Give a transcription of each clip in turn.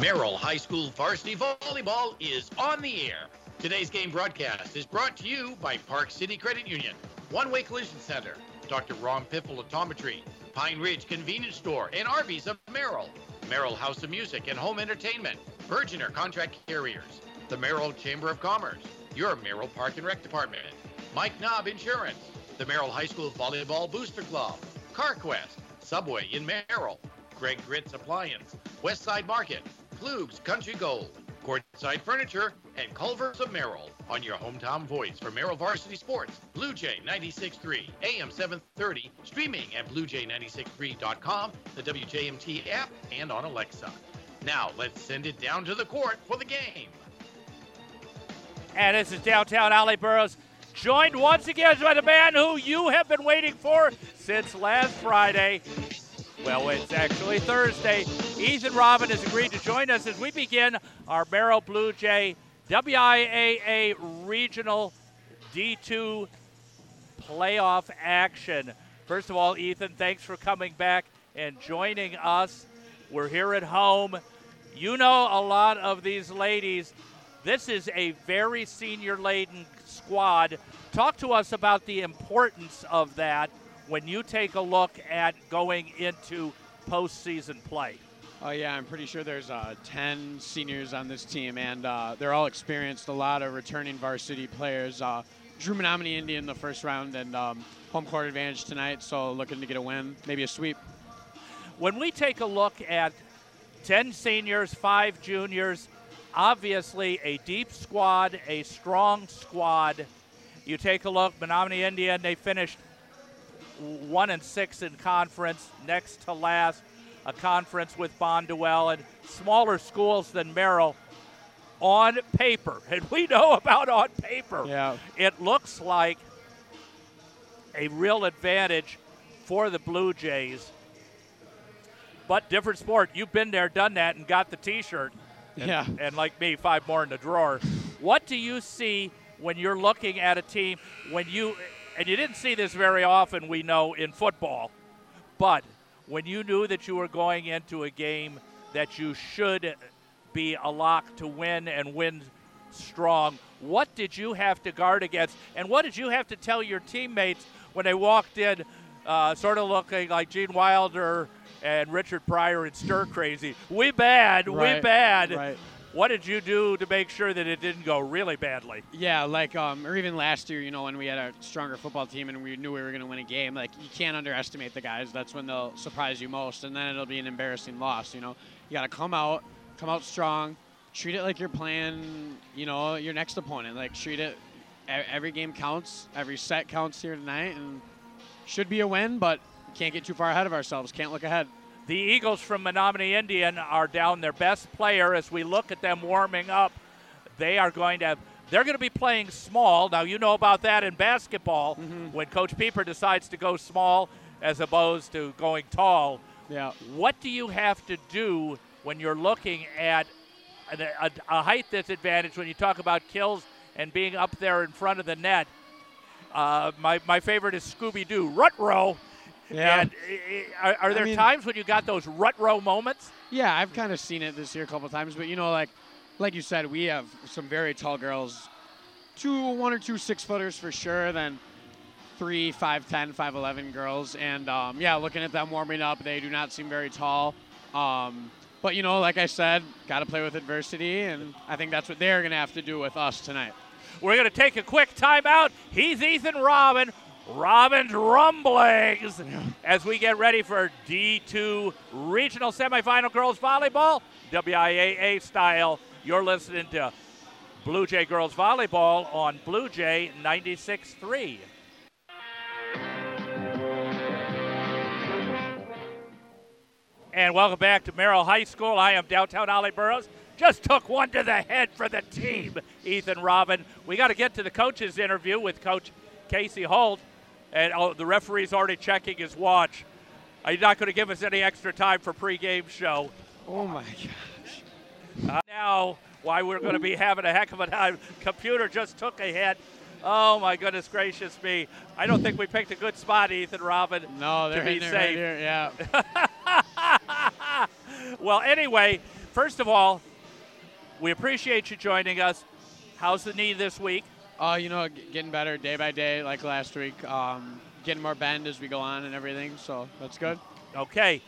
Merrill High School Varsity Volleyball is on the air. Today's game broadcast is brought to you by Park City Credit Union, One Way Collision Center, Dr. Ron Piffle Optometry, Pine Ridge Convenience Store, and Arby's of Merrill, Merrill House of Music and Home Entertainment, Virginer Contract Carriers, the Merrill Chamber of Commerce, your Merrill Park and Rec Department, Mike Knob Insurance, the Merrill High School Volleyball Booster Club, CarQuest, Subway in Merrill, Greg Gritz Appliance, Westside Market, Kluge's Country Gold, Courtside Furniture, and Culver's of Merrill on your hometown voice for Merrill Varsity Sports, Blue Jay 96.3, AM 730, streaming at bluejay963.com, the WJMT app, and on Alexa. Now, let's send it down to the court for the game. And this is downtown Ollie Burrows, joined once again by the man who you have been waiting for since last Friday. Well, it's actually Thursday. Ethan Robin has agreed to join us as we begin our Barrow Blue Jay WIAA Regional D2 playoff action. First of all, Ethan, thanks for coming back and joining us. We're here at home. You know a lot of these ladies. This is a very senior laden squad. Talk to us about the importance of that when you take a look at going into postseason play. Oh yeah, I'm pretty sure there's uh, 10 seniors on this team, and uh, they're all experienced. A lot of returning varsity players. Uh, Drew Menominee Indian in the first round, and um, home court advantage tonight. So looking to get a win, maybe a sweep. When we take a look at 10 seniors, five juniors, obviously a deep squad, a strong squad. You take a look, Menominee Indian, they finished one and six in conference, next to last, a conference with Bonduel and smaller schools than Merrill on paper. And we know about on paper. Yeah. It looks like a real advantage for the Blue Jays. But different sport. You've been there, done that, and got the t shirt. And, Yeah. And like me, five more in the drawer. What do you see when you're looking at a team when you and you didn't see this very often, we know, in football, but when you knew that you were going into a game that you should be a lock to win and win strong, what did you have to guard against? And what did you have to tell your teammates when they walked in, uh, sort of looking like Gene Wilder and Richard Pryor and Stir Crazy? We bad, we bad. right. What did you do to make sure that it didn't go really badly? Yeah, like um, or even last year, you know, when we had a stronger football team and we knew we were going to win a game, like you can't underestimate the guys. That's when they'll surprise you most, and then it'll be an embarrassing loss. You know, you got to come out, come out strong, treat it like you're playing, you know, your next opponent. Like treat it. Every game counts. Every set counts here tonight, and should be a win, but can't get too far ahead of ourselves. Can't look ahead. The Eagles from Menominee Indian are down their best player as we look at them warming up. They are going to they're going to be playing small. Now you know about that in basketball when Coach Pieper decides to go small as opposed to going tall. Yeah. What do you have to do when you're looking at a, a, a height disadvantage when you talk about kills and being up there in front of the net? Uh, my, my favorite is Scooby Doo, Rut Row. Yeah. And uh, are, are I there mean- times when you got those rut row moments? Yeah, I've kind of seen it this year a couple times, but you know, like like you said, we have some very tall girls, two, one or two six footers for sure, then three, five ten, five eleven girls, and um, yeah, looking at them warming up, they do not seem very tall. Um, but you know, like I said, got to play with adversity, and I think that's what they're gonna have to do with us tonight. We're going to take a quick timeout. He's Ethan Robin. Robin's rumblings as we get ready for D2 regional semifinal girls volleyball, WIAA style. You're listening to Blue Jay Girls Volleyball on Blue Jay 96.3. And welcome back to Merrill High School. I am downtown Ollie Burrows. Just took one to the head for the team, Ethan Robin. We got to get to the coach's interview with Coach Casey Holt. And oh, the referee's already checking his watch. Are you not going to give us any extra time for pregame show? Oh my gosh. Uh, now, why we're going to be having a heck of a time. Computer just took a hit. Oh my goodness gracious me! I don't think we picked a good spot, Ethan Robin. No, they're to be it right here. Yeah. Well, anyway, first of all, we appreciate you joining us. How's the knee this week? Uh, you know, getting better day by day, like last week. Um, getting more bend as we go on and everything, so that's good. Okay.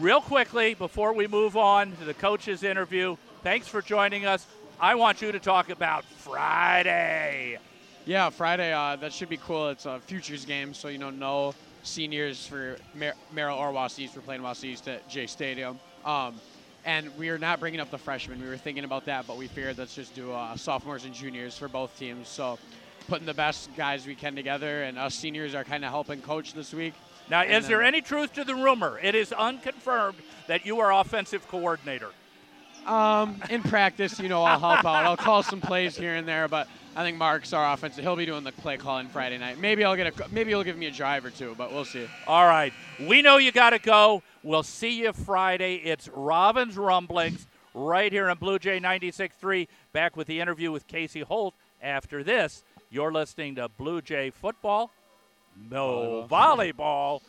Real quickly, before we move on to the coach's interview, thanks for joining us. I want you to talk about Friday. Yeah, Friday. Uh, that should be cool. It's a futures game, so you know, no seniors for Mer- Merrill or Wausau East. We're playing Wausau East at Jay Stadium. Um, and we are not bringing up the freshmen. We were thinking about that, but we figured let's just do uh, sophomores and juniors for both teams. So putting the best guys we can together, and us seniors are kind of helping coach this week. Now, And is there any truth to the rumor? It is unconfirmed that you are offensive coordinator. Um, in practice, you know, I'll help out. I'll call some plays here and there, but I think Mark's our offensive. He'll be doing the play calling Friday night. Maybe I'll get a. Maybe he'll give me a drive or two, but we'll see. All right. We know you got to go. We'll see you Friday. It's Robin's Rumblings right here on Blue Jay 96.3. Back with the interview with Casey Holt. After this, you're listening to Blue Jay Football, no volleyball,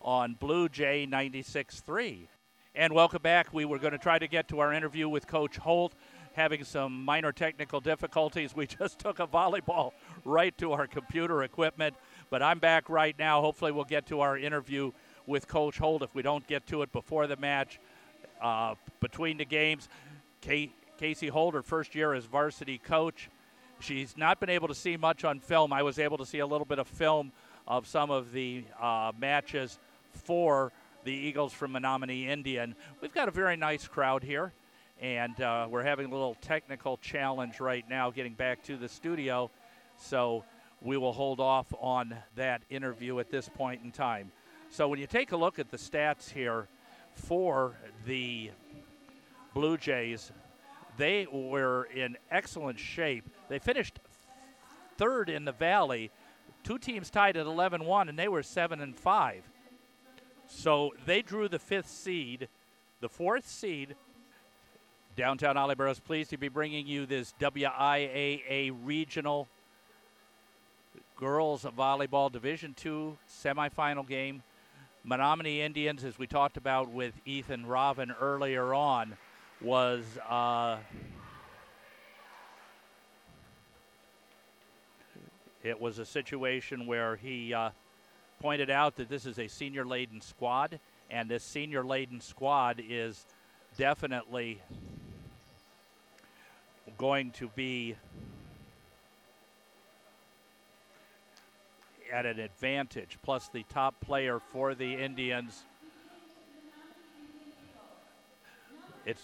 on Blue Jay 96.3. And welcome back. We were going to try to get to our interview with Coach Holt, having some minor technical difficulties. We just took a volleyball right to our computer equipment, but I'm back right now. Hopefully, we'll get to our interview with Coach Holt if we don't get to it before the match. Uh, between the games, Kay- Casey Holt, her first year as varsity coach, she's not been able to see much on film. I was able to see a little bit of film of some of the uh, matches for the Eagles from Menominee Indian. We've got a very nice crowd here, and uh, we're having a little technical challenge right now getting back to the studio. So we will hold off on that interview at this point in time. So when you take a look at the stats here for the Blue Jays, they were in excellent shape. They finished third in the Valley. Two teams tied at 11-1, and they were seven and five. So they drew the fifth seed, the fourth seed. Downtown Ollie is pleased to be bringing you this WIAA regional girls volleyball Division II semifinal game. Menominee Indians, as we talked about with Ethan Robin earlier on, was uh, it was a situation where he uh, pointed out that this is a senior laden squad, and this senior laden squad is definitely going to be at an advantage. Plus, the top player for the Indians. It's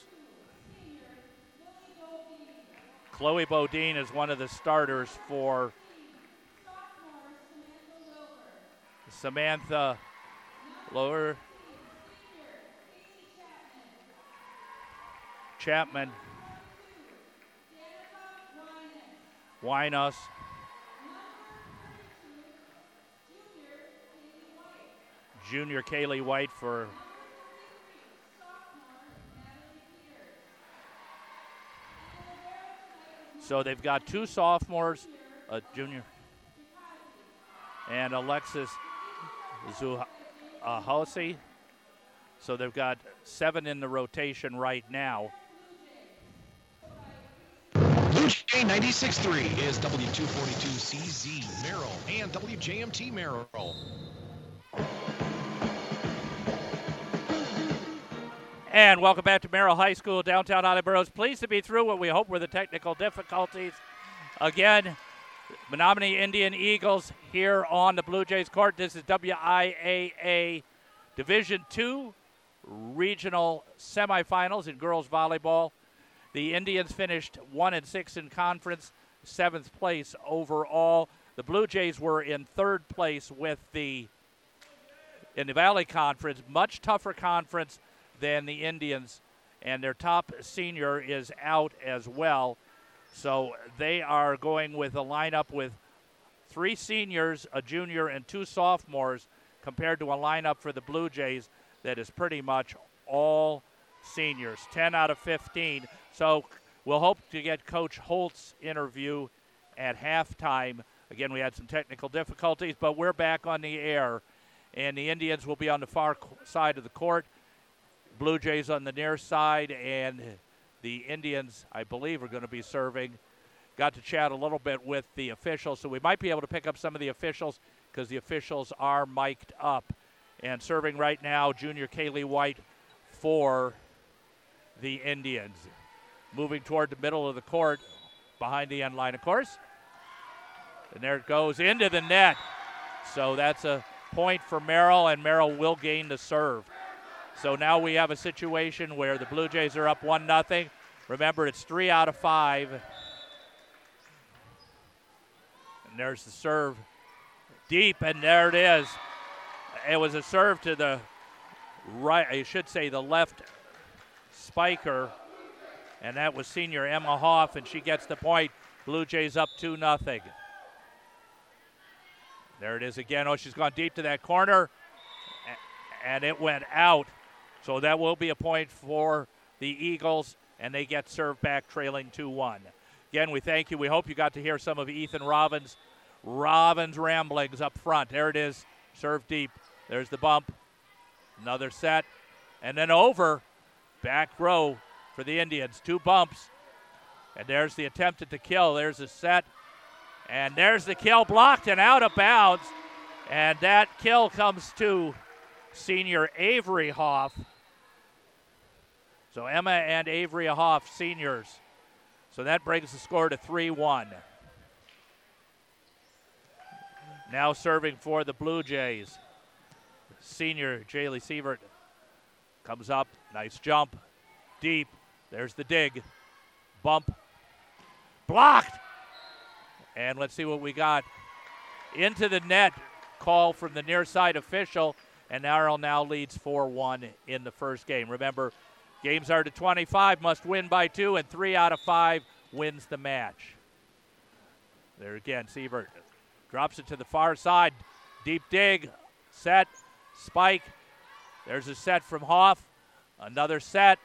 Chloe Bodine is one of the starters for Samantha Lower Chapman Winos Junior Kaylee White for So they've got two sophomores, a junior, and Alexis Zuhasi. So they've got seven in the rotation right now. 96.3 is W242CZ Merrill and WJMT Merrill. And welcome back to Merrill High School, downtown Attleboro. Pleased to be through what we hope were the technical difficulties. Again, Menominee Indian Eagles here on the Blue Jays court. This is WIAA Division II regional semifinals in girls volleyball. The Indians finished one and six in conference, seventh place overall. The Blue Jays were in third place with the in the Valley Conference, much tougher conference than the Indians, and their top senior is out as well. So they are going with a lineup with three seniors, a junior, and two sophomores, compared to a lineup for the Blue Jays that is pretty much all seniors, 10 out of 15. So we'll hope to get Coach Holt's interview at halftime. Again, we had some technical difficulties, but we're back on the air, and the Indians will be on the far side of the court. Blue Jays on the near side, and the Indians, I believe, are going to be serving. Got to chat a little bit with the officials, so we might be able to pick up some of the officials because the officials are mic'd up. And serving right now, junior Kaylee White for the Indians. Moving toward the middle of the court, behind the end line, of course. And there it goes into the net. So that's a point for Merrill, and Merrill will gain the serve. So now we have a situation where the Blue Jays are up 1 0. Remember, it's three out of five. And there's the serve deep, and there it is. It was a serve to the right, I should say the left spiker, and that was senior Emma Hoff, and she gets the point. Blue Jays up 2 0. There it is again. Oh, she's gone deep to that corner, and it went out. So that will be a point for the Eagles, and they get served back trailing 2 1. Again, we thank you. We hope you got to hear some of Ethan Robin's Robin's ramblings up front. There it is, serve deep. There's the bump. Another set, and then over. Back row for the Indians. Two bumps. And there's the attempted to kill. There's a set. And there's the kill blocked and out of bounds. And that kill comes to senior Avery Hoff. So Emma and Avery Hoff, seniors. So that brings the score to 3 1. Now serving for the Blue Jays. Senior Jaylee Sievert comes up. Nice jump. Deep. There's the dig. Bump. Blocked. And let's see what we got. Into the net. Call from the near side official. And Arrow now leads 4 1 in the first game. Remember, games are to 25, must win by two, and three out of five wins the match. There again, Sievert drops it to the far side. Deep dig, set, spike. There's a set from Hoff. Another set.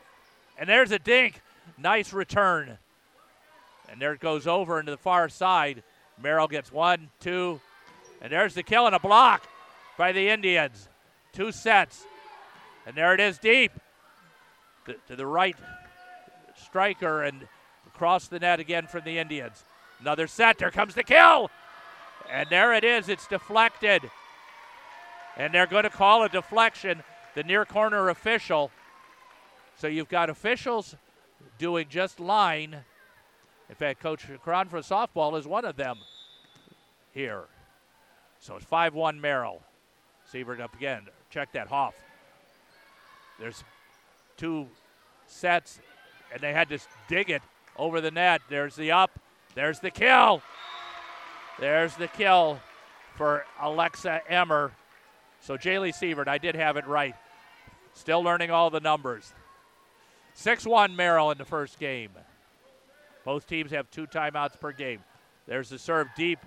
And there's a dink. Nice return. And there it goes over into the far side. Merrill gets one, two, and there's the kill and a block by the Indians. Two sets. And there it is deep to, to the right striker and across the net again from the Indians. Another set. There comes the kill. And there it is. It's deflected. And they're going to call a deflection. The near corner official. So you've got officials doing just line. In fact, Coach Cron for softball is one of them here. So it's 5 1 Merrill. Sievert up again. Check that. Hoff. There's two sets, and they had to dig it over the net. There's the up. There's the kill. There's the kill for Alexa Emmer. So Jaylee Sievert, I did have it right. Still learning all the numbers. 6 1 Merrill in the first game. Both teams have two timeouts per game. There's the serve deep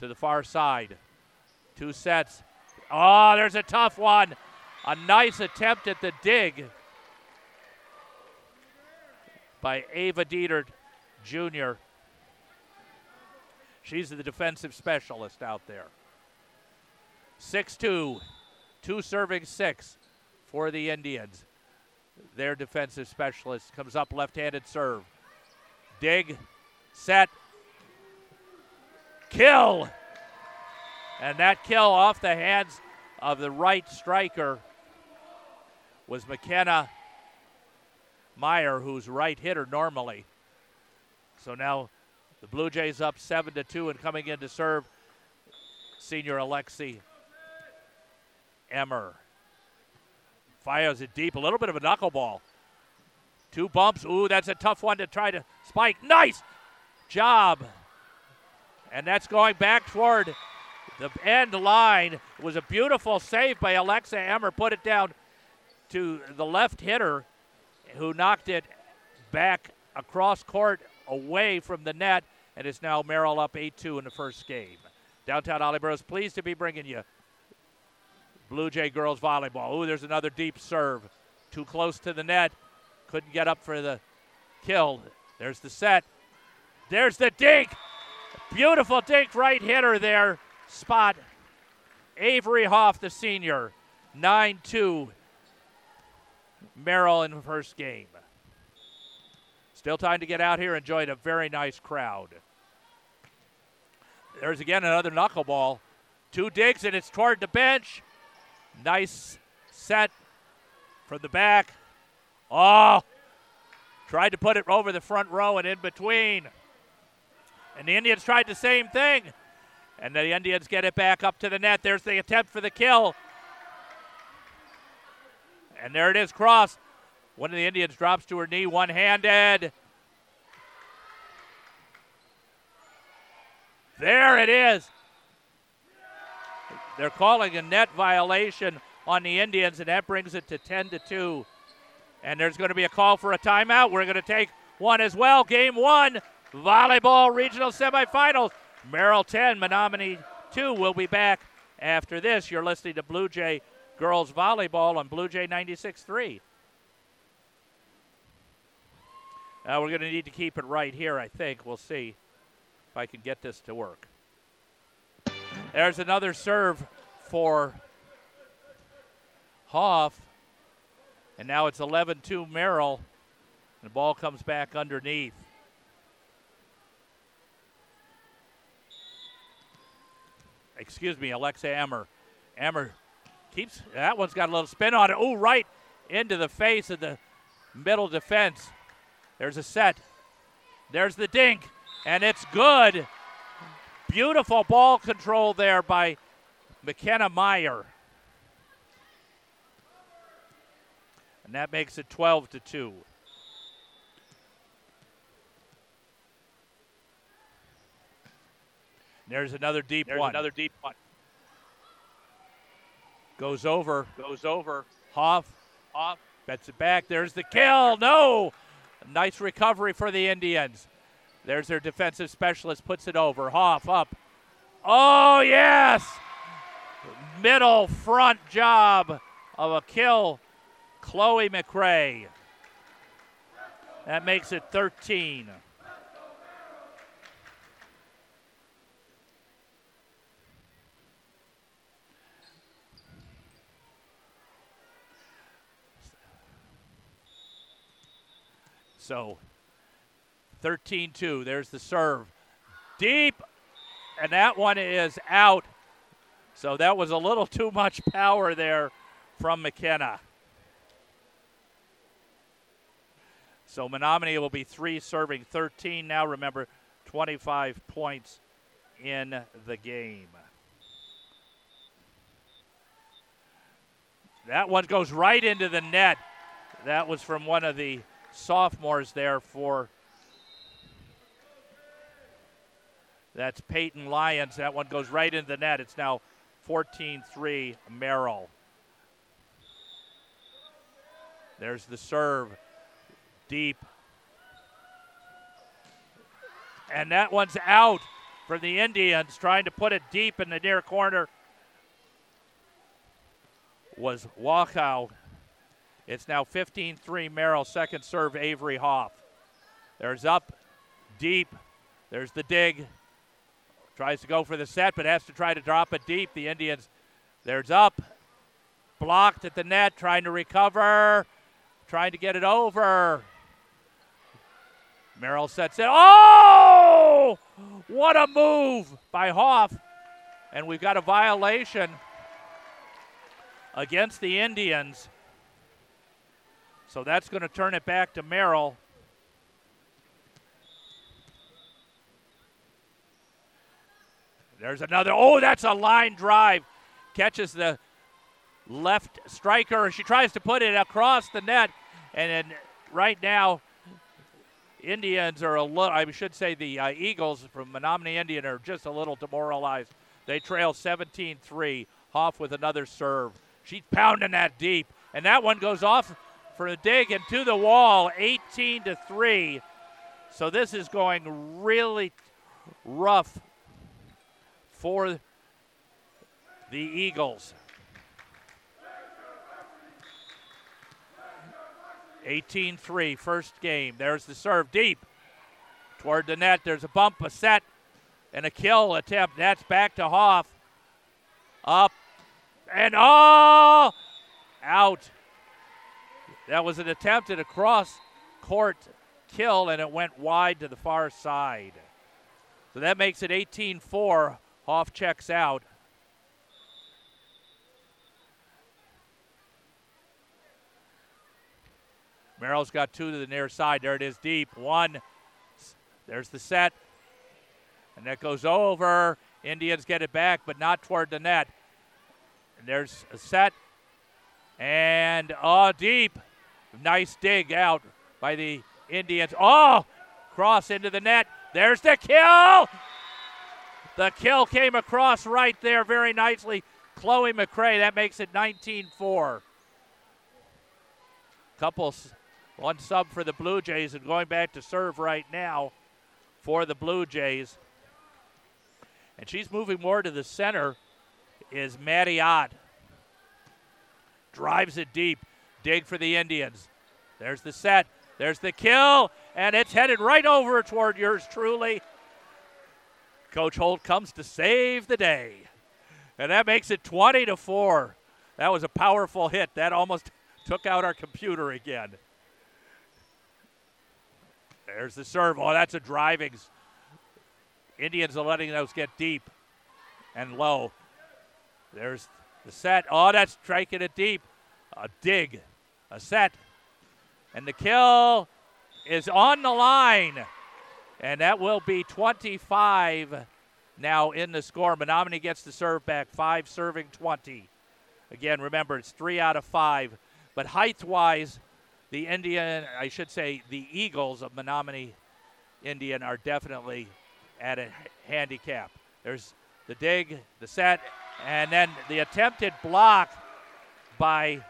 to the far side. Two sets. Oh, there's a tough one. A nice attempt at the dig by Ava Dietert Jr. She's the defensive specialist out there. 6 2, two serving six for the Indians. Their defensive specialist comes up left handed serve. Dig, set, kill. And that kill off the hands of the right striker was McKenna Meyer, who's right hitter normally. So now the Blue Jays up seven to two and coming in to serve senior Alexi Emmer. Fires it deep, a little bit of a knuckleball. Two bumps. Ooh, that's a tough one to try to spike. Nice job. And that's going back toward the end line. Was a beautiful save by Alexa Emmer. Put it down to the left hitter who knocked it back across court away from the net. And it's now Merrill up 8 2 in the first game. Downtown Ollie is pleased to be bringing you Blue Jay girls volleyball. Ooh, there's another deep serve. Too close to the net. Couldn't get up for the kill. There's the set. There's the dink. Beautiful dink right hitter there. Spot. Avery Hoff, the senior. 9 2. Merrill in the first game. Still time to get out here and join a very nice crowd. There's again another knuckleball. Two digs, and it's toward the bench. Nice set from the back. Oh, tried to put it over the front row and in between. And the Indians tried the same thing. And the Indians get it back up to the net. There's the attempt for the kill. And there it is, cross. One of the Indians drops to her knee, one handed. There it is. They're calling a net violation on the Indians, and that brings it to 10 to 2. And there's going to be a call for a timeout. We're going to take one as well. Game one, volleyball regional semifinals. Merrill 10, Menominee 2 will be back after this. You're listening to Blue Jay Girls Volleyball on Blue Jay 96 3. Uh, we're going to need to keep it right here, I think. We'll see if I can get this to work. There's another serve for Hoff. And now it's 11 2 Merrill. And the ball comes back underneath. Excuse me, Alexa Emmer. Emmer keeps, that one's got a little spin on it. Oh, right into the face of the middle defense. There's a set. There's the dink, and it's good. Beautiful ball control there by McKenna Meyer. And that makes it 12 to 2. There's another deep There's one. another deep one. Goes over. Goes over. Hoff Hoff. bets it back. There's the kill. No. Nice recovery for the Indians. There's their defensive specialist. Puts it over. Hoff up. Oh, yes. Middle front job of a kill. Chloe McRae. That makes it 13. So 13 2. There's the serve. Deep. And that one is out. So that was a little too much power there from McKenna. So Menominee will be three serving 13 now. Remember, 25 points in the game. That one goes right into the net. That was from one of the sophomores there for that's Peyton Lyons. That one goes right into the net. It's now 14-3 Merrill. There's the serve. Deep. And that one's out for the Indians, trying to put it deep in the near corner. Was Walkout. It's now 15 3 Merrill. Second serve, Avery Hoff. There's up, deep. There's the dig. Tries to go for the set, but has to try to drop it deep. The Indians, there's up. Blocked at the net, trying to recover, trying to get it over. Merrill sets it. Oh! What a move by Hoff. And we've got a violation against the Indians. So that's going to turn it back to Merrill. There's another. Oh, that's a line drive. Catches the left striker. She tries to put it across the net. And then right now, Indians are a little, I should say the uh, Eagles from Menominee Indian are just a little demoralized. They trail 17 3. Hoff with another serve. She's pounding that deep. And that one goes off for a dig and to the wall, 18 to 3. So this is going really rough for the Eagles. 18 3, first game. There's the serve deep toward the net. There's a bump, a set, and a kill attempt. That's back to Hoff. Up and oh, out. That was an attempt at a cross court kill, and it went wide to the far side. So that makes it 18 4. Hoff checks out. Merrill's got two to the near side. There it is deep. One. There's the set. And that goes over. Indians get it back, but not toward the net. And there's a set. And oh, deep. Nice dig out by the Indians. Oh, cross into the net. There's the kill. The kill came across right there very nicely. Chloe McCray. That makes it 19 4. Couple, one sub for the Blue Jays and going back to serve right now for the Blue Jays. And she's moving more to the center is Maddie Ott. Drives it deep. Dig for the Indians. There's the set. There's the kill. And it's headed right over toward yours truly. Coach Holt comes to save the day. And that makes it 20 to 4. That was a powerful hit. That almost took out our computer again. There's the serve. Oh, that's a driving. Indians are letting those get deep and low. There's the set. Oh, that's striking it deep. A dig, a set, and the kill is on the line. And that will be 25 now in the score. Menominee gets the serve back, five serving 20. Again, remember, it's three out of five. But height wise, the Indian, I should say, the Eagles of Menominee Indian are definitely at a handicap. There's the dig, the set, and then the attempted block by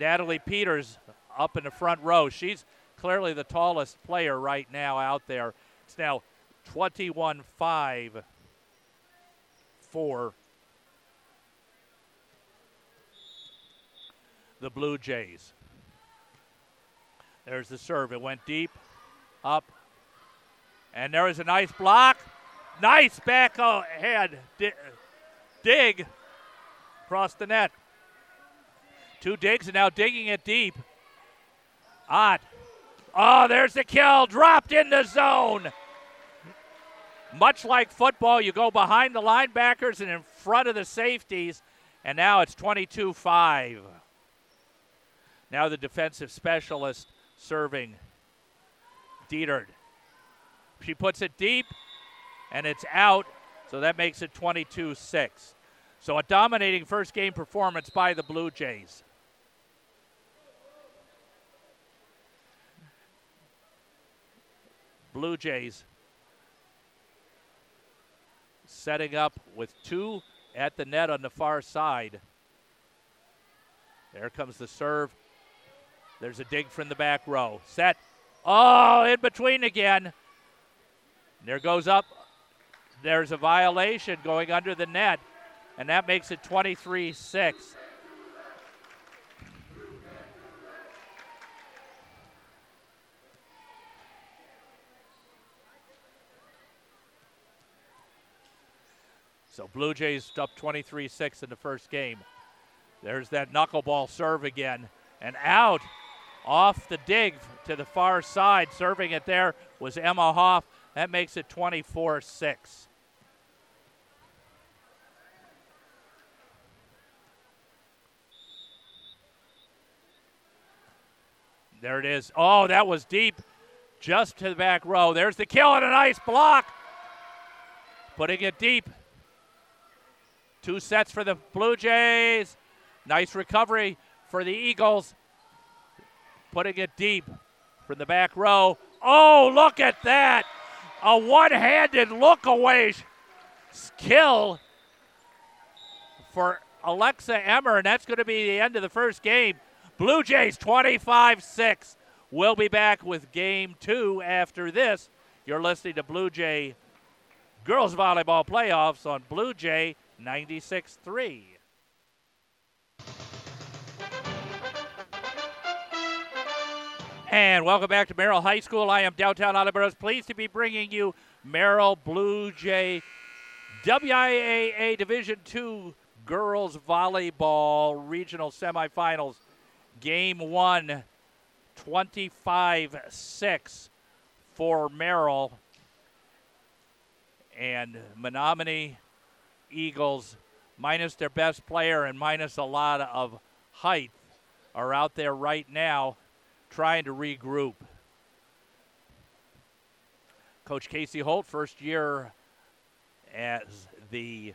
Natalie Peters up in the front row. She's clearly the tallest player right now out there. It's now 21 5 for the Blue Jays. There's the serve. It went deep, up, and there is a nice block. Nice back dig across the net. Two digs and now digging it deep. Ott. Oh, there's the kill. Dropped in the zone. Much like football, you go behind the linebackers and in front of the safeties, and now it's 22 5. Now the defensive specialist serving Dietert. She puts it deep, and it's out, so that makes it 22 6. So a dominating first game performance by the Blue Jays. Blue Jays setting up with two at the net on the far side. There comes the serve. There's a dig from the back row. Set. Oh, in between again. There goes up. There's a violation going under the net, and that makes it 23 6. So Blue Jays up 23 6 in the first game. There's that knuckleball serve again. And out off the dig to the far side. Serving it there was Emma Hoff. That makes it 24 6. There it is. Oh, that was deep just to the back row. There's the kill and a nice block. Putting it deep Two sets for the Blue Jays. Nice recovery for the Eagles. Putting it deep from the back row. Oh, look at that. A one handed look away kill for Alexa Emmer, and that's going to be the end of the first game. Blue Jays 25 6. We'll be back with game two after this. You're listening to Blue Jay Girls Volleyball Playoffs on Blue Jay 96 3. And welcome back to Merrill High School. I am downtown Attleboro's pleased to be bringing you Merrill Blue Jay WIAA Division II Girls Volleyball Regional Semifinals game one 25 6 for Merrill. And Menominee Eagles, minus their best player and minus a lot of height, are out there right now trying to regroup. Coach Casey Holt, first year as the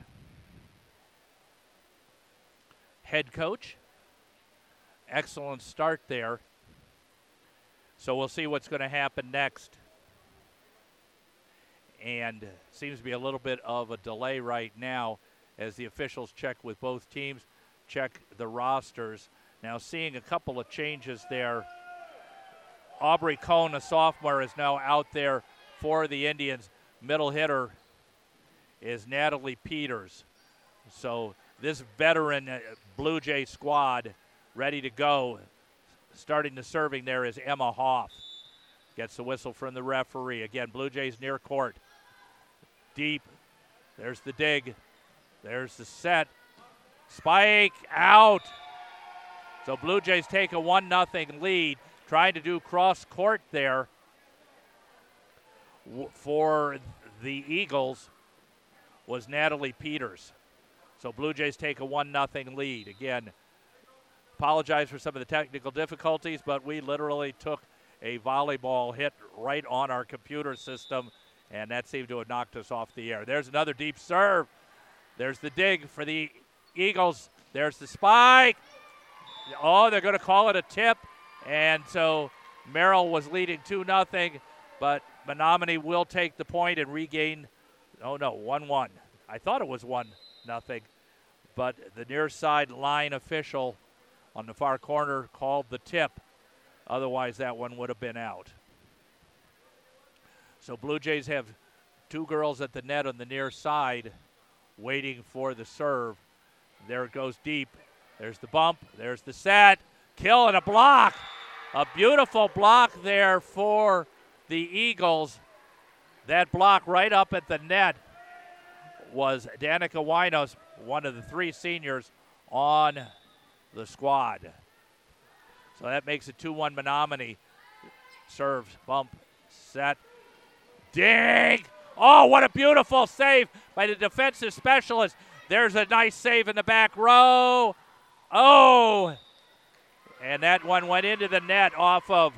head coach. Excellent start there. So we'll see what's going to happen next. And seems to be a little bit of a delay right now as the officials check with both teams, check the rosters. Now, seeing a couple of changes there. Aubrey Cohn, a sophomore, is now out there for the Indians. Middle hitter is Natalie Peters. So, this veteran uh, Blue Jay squad ready to go Starting the serving there is Emma Hoff. Gets the whistle from the referee. Again, Blue Jays near court. Deep. There's the dig. There's the set. Spike out. So Blue Jays take a 1 0 lead. Trying to do cross court there for the Eagles was Natalie Peters. So Blue Jays take a 1 0 lead. Again, Apologize for some of the technical difficulties, but we literally took a volleyball hit right on our computer system, and that seemed to have knocked us off the air. There's another deep serve. There's the dig for the Eagles. There's the spike. Oh, they're going to call it a tip. And so Merrill was leading 2 nothing, but Menominee will take the point and regain. Oh, no, 1 1. I thought it was 1 nothing, but the near side line official on the far corner called the tip. Otherwise, that one would have been out. So Blue Jays have two girls at the net on the near side waiting for the serve. There it goes deep. There's the bump. There's the set. Kill and a block. A beautiful block there for the Eagles. That block right up at the net was Danica Winos, one of the three seniors on the squad. So that makes it 2 1 Menominee. Serves, bump, set, dig. Oh, what a beautiful save by the defensive specialist. There's a nice save in the back row. Oh, and that one went into the net off of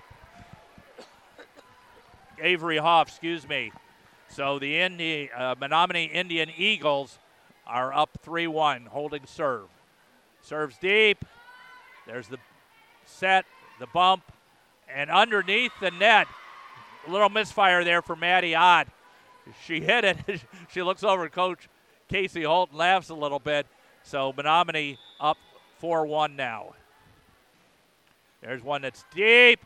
Avery Hoff, excuse me. So the Indi- uh, Menominee Indian Eagles are up 3 1, holding serve. Serves deep. There's the set, the bump, and underneath the net. A little misfire there for Maddie Ott. She hit it. she looks over at Coach Casey Holt laughs a little bit. So Menominee up 4 1 now. There's one that's deep,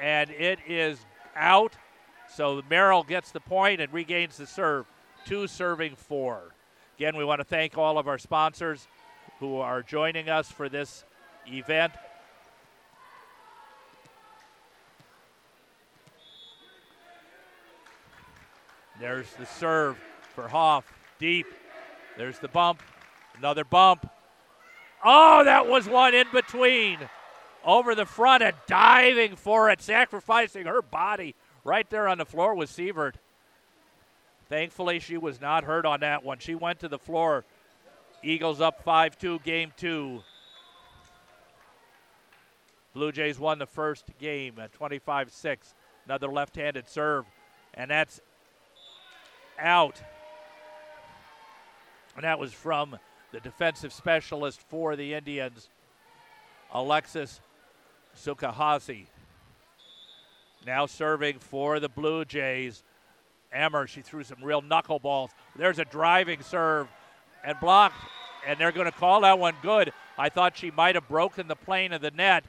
and it is out. So Merrill gets the point and regains the serve. Two serving four. Again, we want to thank all of our sponsors who are joining us for this event. There's the serve for Hoff. Deep. There's the bump. Another bump. Oh, that was one in between. Over the front and diving for it, sacrificing her body right there on the floor with Sievert. Thankfully, she was not hurt on that one. She went to the floor Eagles up 5 2, game two. Blue Jays won the first game at 25 6. Another left handed serve, and that's out. And that was from the defensive specialist for the Indians, Alexis Sukahasi. Now serving for the Blue Jays. Emmer, she threw some real knuckleballs. There's a driving serve and blocked, and they're going to call that one good. I thought she might have broken the plane of the net,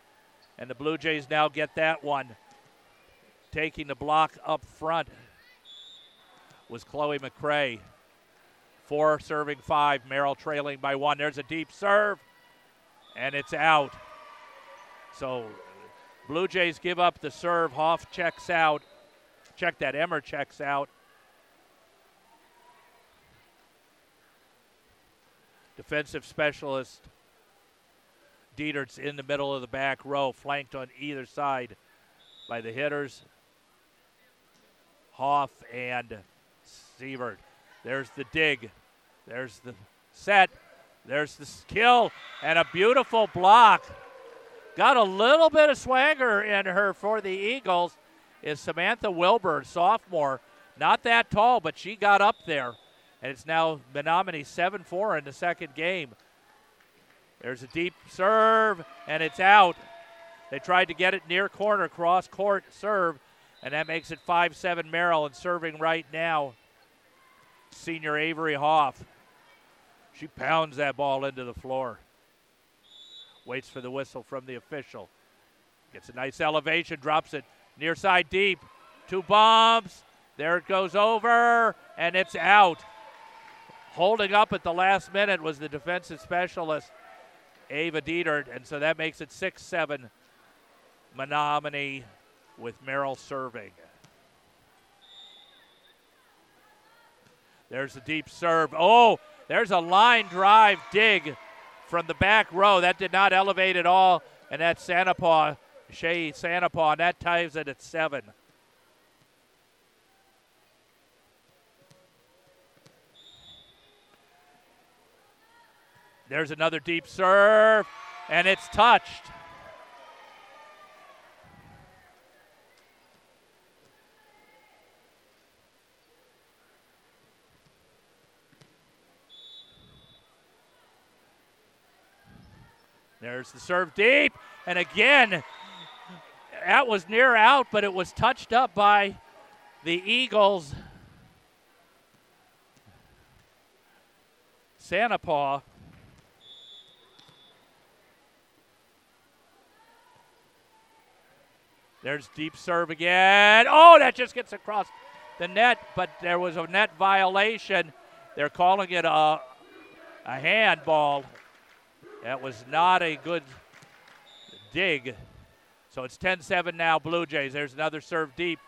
and the Blue Jays now get that one. Taking the block up front was Chloe McCrae. Four serving five. Merrill trailing by one. There's a deep serve, and it's out. So Blue Jays give up the serve. Hoff checks out. Check that. Emmer checks out. defensive specialist Dietert's in the middle of the back row, flanked on either side by the hitters. Hoff and There's the dig. There's the set. There's the skill and a beautiful block. Got a little bit of swagger in her for the Eagles. Is Samantha Wilbur, sophomore, not that tall, but she got up there. And it's now Menominee 7 4 in the second game. There's a deep serve, and it's out. They tried to get it near corner, cross court serve, and that makes it 5 7 Maryland serving right now. Senior Avery Hoff. She pounds that ball into the floor. Waits for the whistle from the official. Gets a nice elevation, drops it near side deep. Two bombs. There it goes over, and it's out. Holding up at the last minute was the defensive specialist, Ava Dietert, and so that makes it 6 7 Menominee with Merrill serving. There's a deep serve. Oh, there's a line drive dig from the back row. That did not elevate at all, and that's Santapaw, Shay Santapaw, and that ties it at seven. There's another deep serve, and it's touched. There's the serve deep, and again, that was near out, but it was touched up by the Eagles. Santapaw. There's deep serve again. Oh, that just gets across the net, but there was a net violation. They're calling it a, a handball. That was not a good dig. So it's 10 7 now, Blue Jays. There's another serve deep.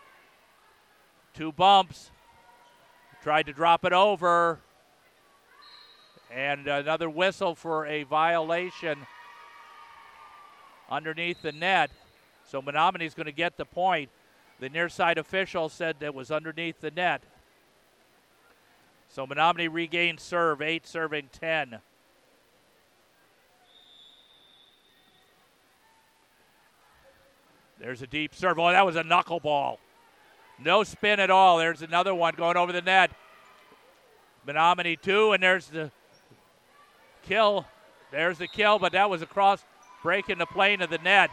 Two bumps. Tried to drop it over. And another whistle for a violation underneath the net. So Menominee's going to get the point. The near side official said it was underneath the net. So Menominee regains serve, 8 serving 10. There's a deep serve. Oh, that was a knuckleball. No spin at all. There's another one going over the net. Menominee two, and there's the kill. There's the kill, but that was across breaking the plane of the net.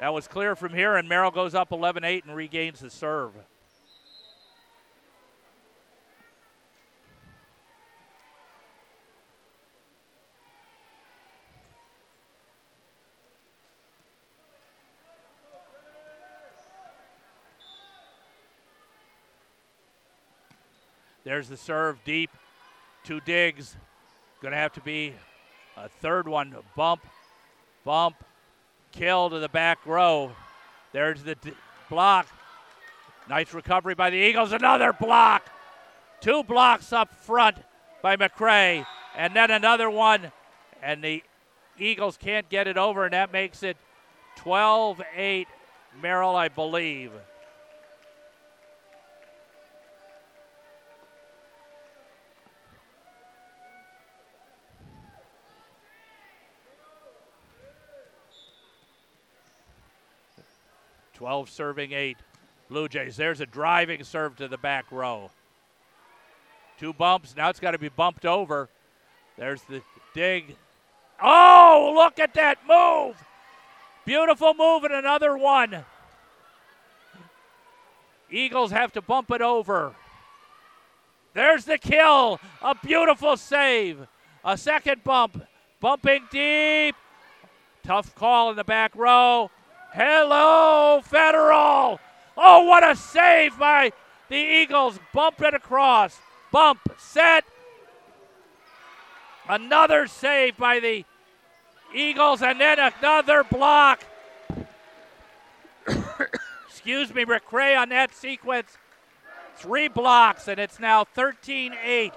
That was clear from here, and Merrill goes up 11 8 and regains the serve. There's the serve deep. Two digs. Going to have to be a third one. Bump, bump, kill to the back row. There's the d- block. Nice recovery by the Eagles. Another block. Two blocks up front by McCray. And then another one. And the Eagles can't get it over, and that makes it 12 8 Merrill, I believe. 12 serving eight. Blue Jays. There's a driving serve to the back row. Two bumps. Now it's got to be bumped over. There's the dig. Oh, look at that move! Beautiful move and another one. Eagles have to bump it over. There's the kill. A beautiful save. A second bump. Bumping deep. Tough call in the back row. Hello, Federal. Oh, what a save by the Eagles. Bump it across. Bump, set. Another save by the Eagles, and then another block. Excuse me, McCray on that sequence. Three blocks, and it's now 13 8.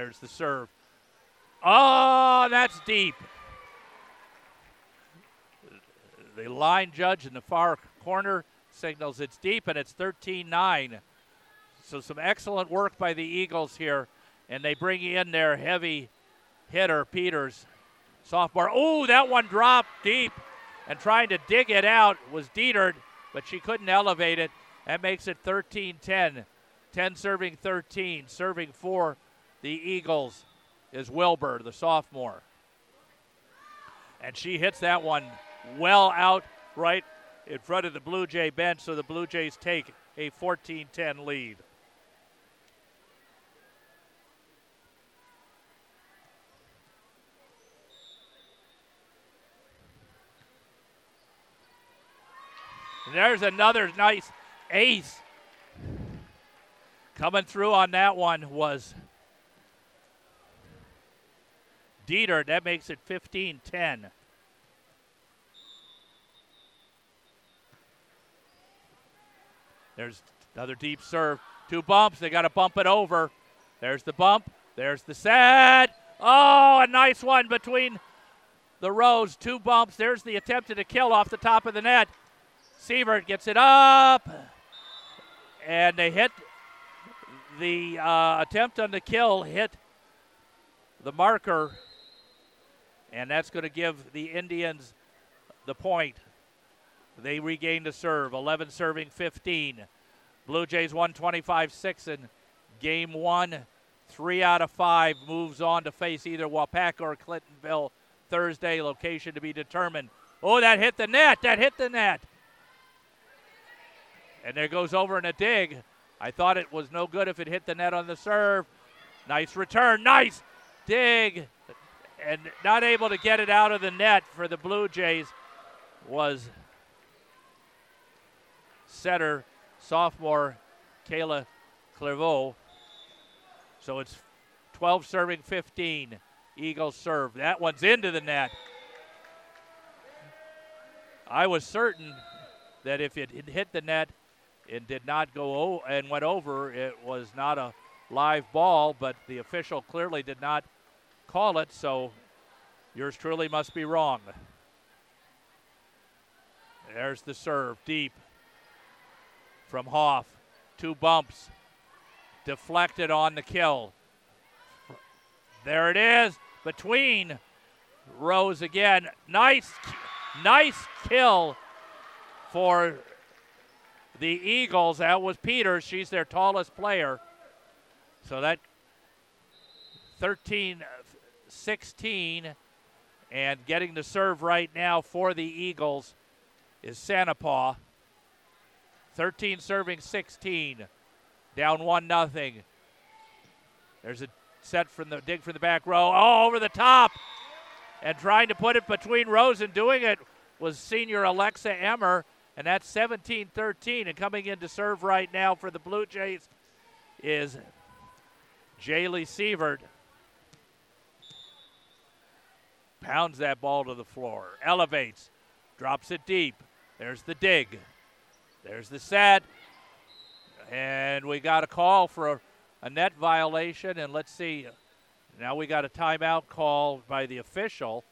There's the serve. Oh, that's deep. The line judge in the far corner signals it's deep, and it's 13 9. So, some excellent work by the Eagles here, and they bring in their heavy hitter, Peters, sophomore. Oh, that one dropped deep, and trying to dig it out was Dietert, but she couldn't elevate it. That makes it 13 10. 10 serving 13. Serving for the Eagles is Wilbur, the sophomore. And she hits that one well out right in front of the Blue Jay bench, so the Blue Jays take a 14 10 lead. There's another nice ace. Coming through on that one was Dieter. That makes it 15 10. There's another deep serve. Two bumps. They got to bump it over. There's the bump. There's the set. Oh, a nice one between the rows. Two bumps. There's the attempt to kill off the top of the net. Sievert gets it up. And they hit the uh, attempt on the kill, hit the marker. And that's going to give the Indians the point. They regain the serve. 11 serving 15. Blue Jays 125 6 in game one. Three out of five moves on to face either Waupaca or Clintonville Thursday. Location to be determined. Oh, that hit the net. That hit the net. And there goes over in a dig. I thought it was no good if it hit the net on the serve. Nice return. Nice dig. And not able to get it out of the net for the Blue Jays was setter, sophomore Kayla Clairvaux. So it's 12 serving 15. Eagles serve. That one's into the net. I was certain that if it hit the net and did not go o- and went over, it was not a live ball, but the official clearly did not call it, so yours truly must be wrong. There's the serve, deep from Hoff. Two bumps. Deflected on the kill. There it is. Between rows again. Nice, nice kill for the Eagles. That was Peters. She's their tallest player. So that 13 16 and getting the serve right now for the Eagles is Santapaw. 13 serving 16. Down 1 nothing. There's a set from the dig from the back row. Oh, over the top. And trying to put it between rows and doing it was senior Alexa Emmer. And that's 17 13. And coming in to serve right now for the Blue Jays is Jaylee Sievert. Pounds that ball to the floor. Elevates. Drops it deep. There's the dig. There's the set. And we got a call for a, a net violation. And let's see. Now we got a timeout call by the official.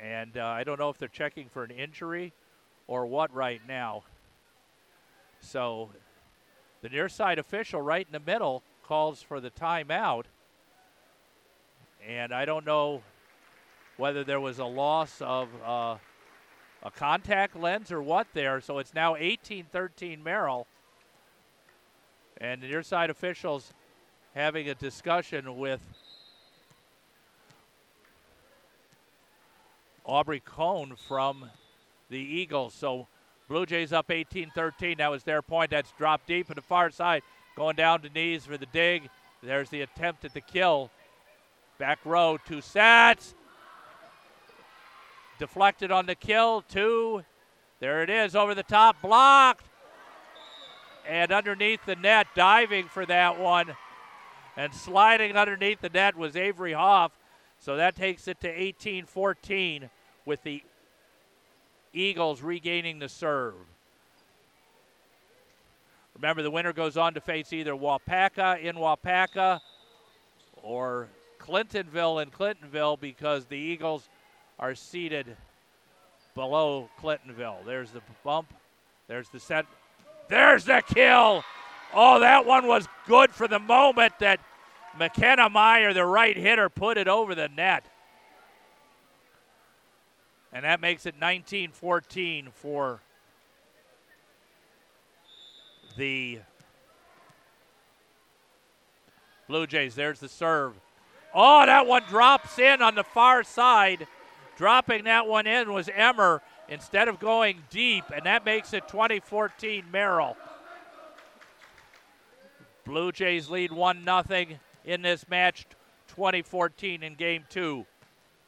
And uh, I don't know if they're checking for an injury or what right now. So the near side official right in the middle calls for the timeout. And I don't know whether there was a loss of uh, a contact lens or what there. So it's now 18 13 Merrill. And the near side officials having a discussion with Aubrey Cohn from the Eagles. So Blue Jays up 18 13. That was their point. That's dropped deep in the far side. Going down to knees for the dig. There's the attempt at the kill. Back row, two sets. Deflected on the kill, two. There it is over the top, blocked. And underneath the net, diving for that one. And sliding underneath the net was Avery Hoff. So that takes it to 18 14 with the Eagles regaining the serve. Remember, the winner goes on to face either Waupaca in Waupaca or Clintonville and Clintonville because the Eagles are seated below Clintonville. There's the bump. There's the set. There's the kill. Oh, that one was good for the moment that McKenna Meyer, the right hitter, put it over the net. And that makes it 19 14 for the Blue Jays. There's the serve. Oh, that one drops in on the far side. Dropping that one in was Emmer instead of going deep, and that makes it 2014 Merrill. Blue Jays lead 1 0 in this match, 2014 in game two.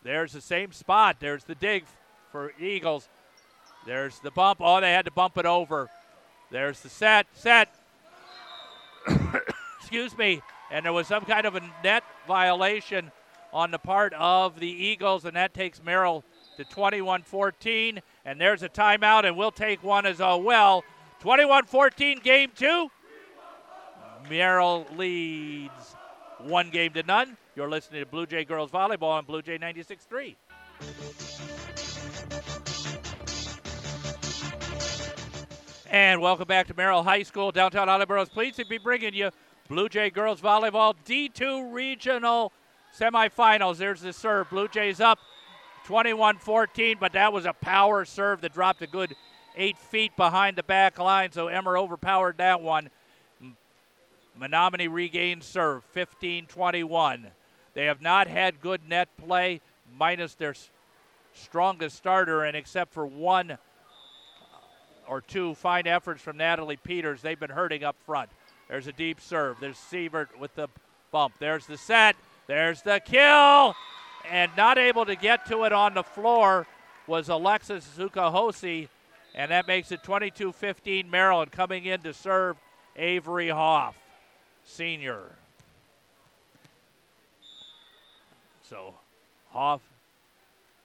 There's the same spot. There's the dig for Eagles. There's the bump. Oh, they had to bump it over. There's the set. Set. Excuse me. And there was some kind of a net violation on the part of the Eagles, and that takes Merrill to 21 14. And there's a timeout, and we'll take one as well. 21 14, game two. Merrill leads one game to none. You're listening to Blue Jay Girls Volleyball on Blue Jay 96.3. And welcome back to Merrill High School, downtown Attleboro. Pleased to be bringing you Blue Jay Girls Volleyball D2 Regional Semifinals. There's the serve. Blue Jays up 21 14, but that was a power serve that dropped a good eight feet behind the back line, so Emmer overpowered that one. Menominee regains serve 15 21. They have not had good net play, minus their strongest starter, and except for one or two fine efforts from Natalie Peters, they've been hurting up front. There's a deep serve. There's Sievert with the bump. There's the set. There's the kill. And not able to get to it on the floor was Alexis Zukahosi, and that makes it 22 15 Maryland coming in to serve Avery Hoff senior. So Hoff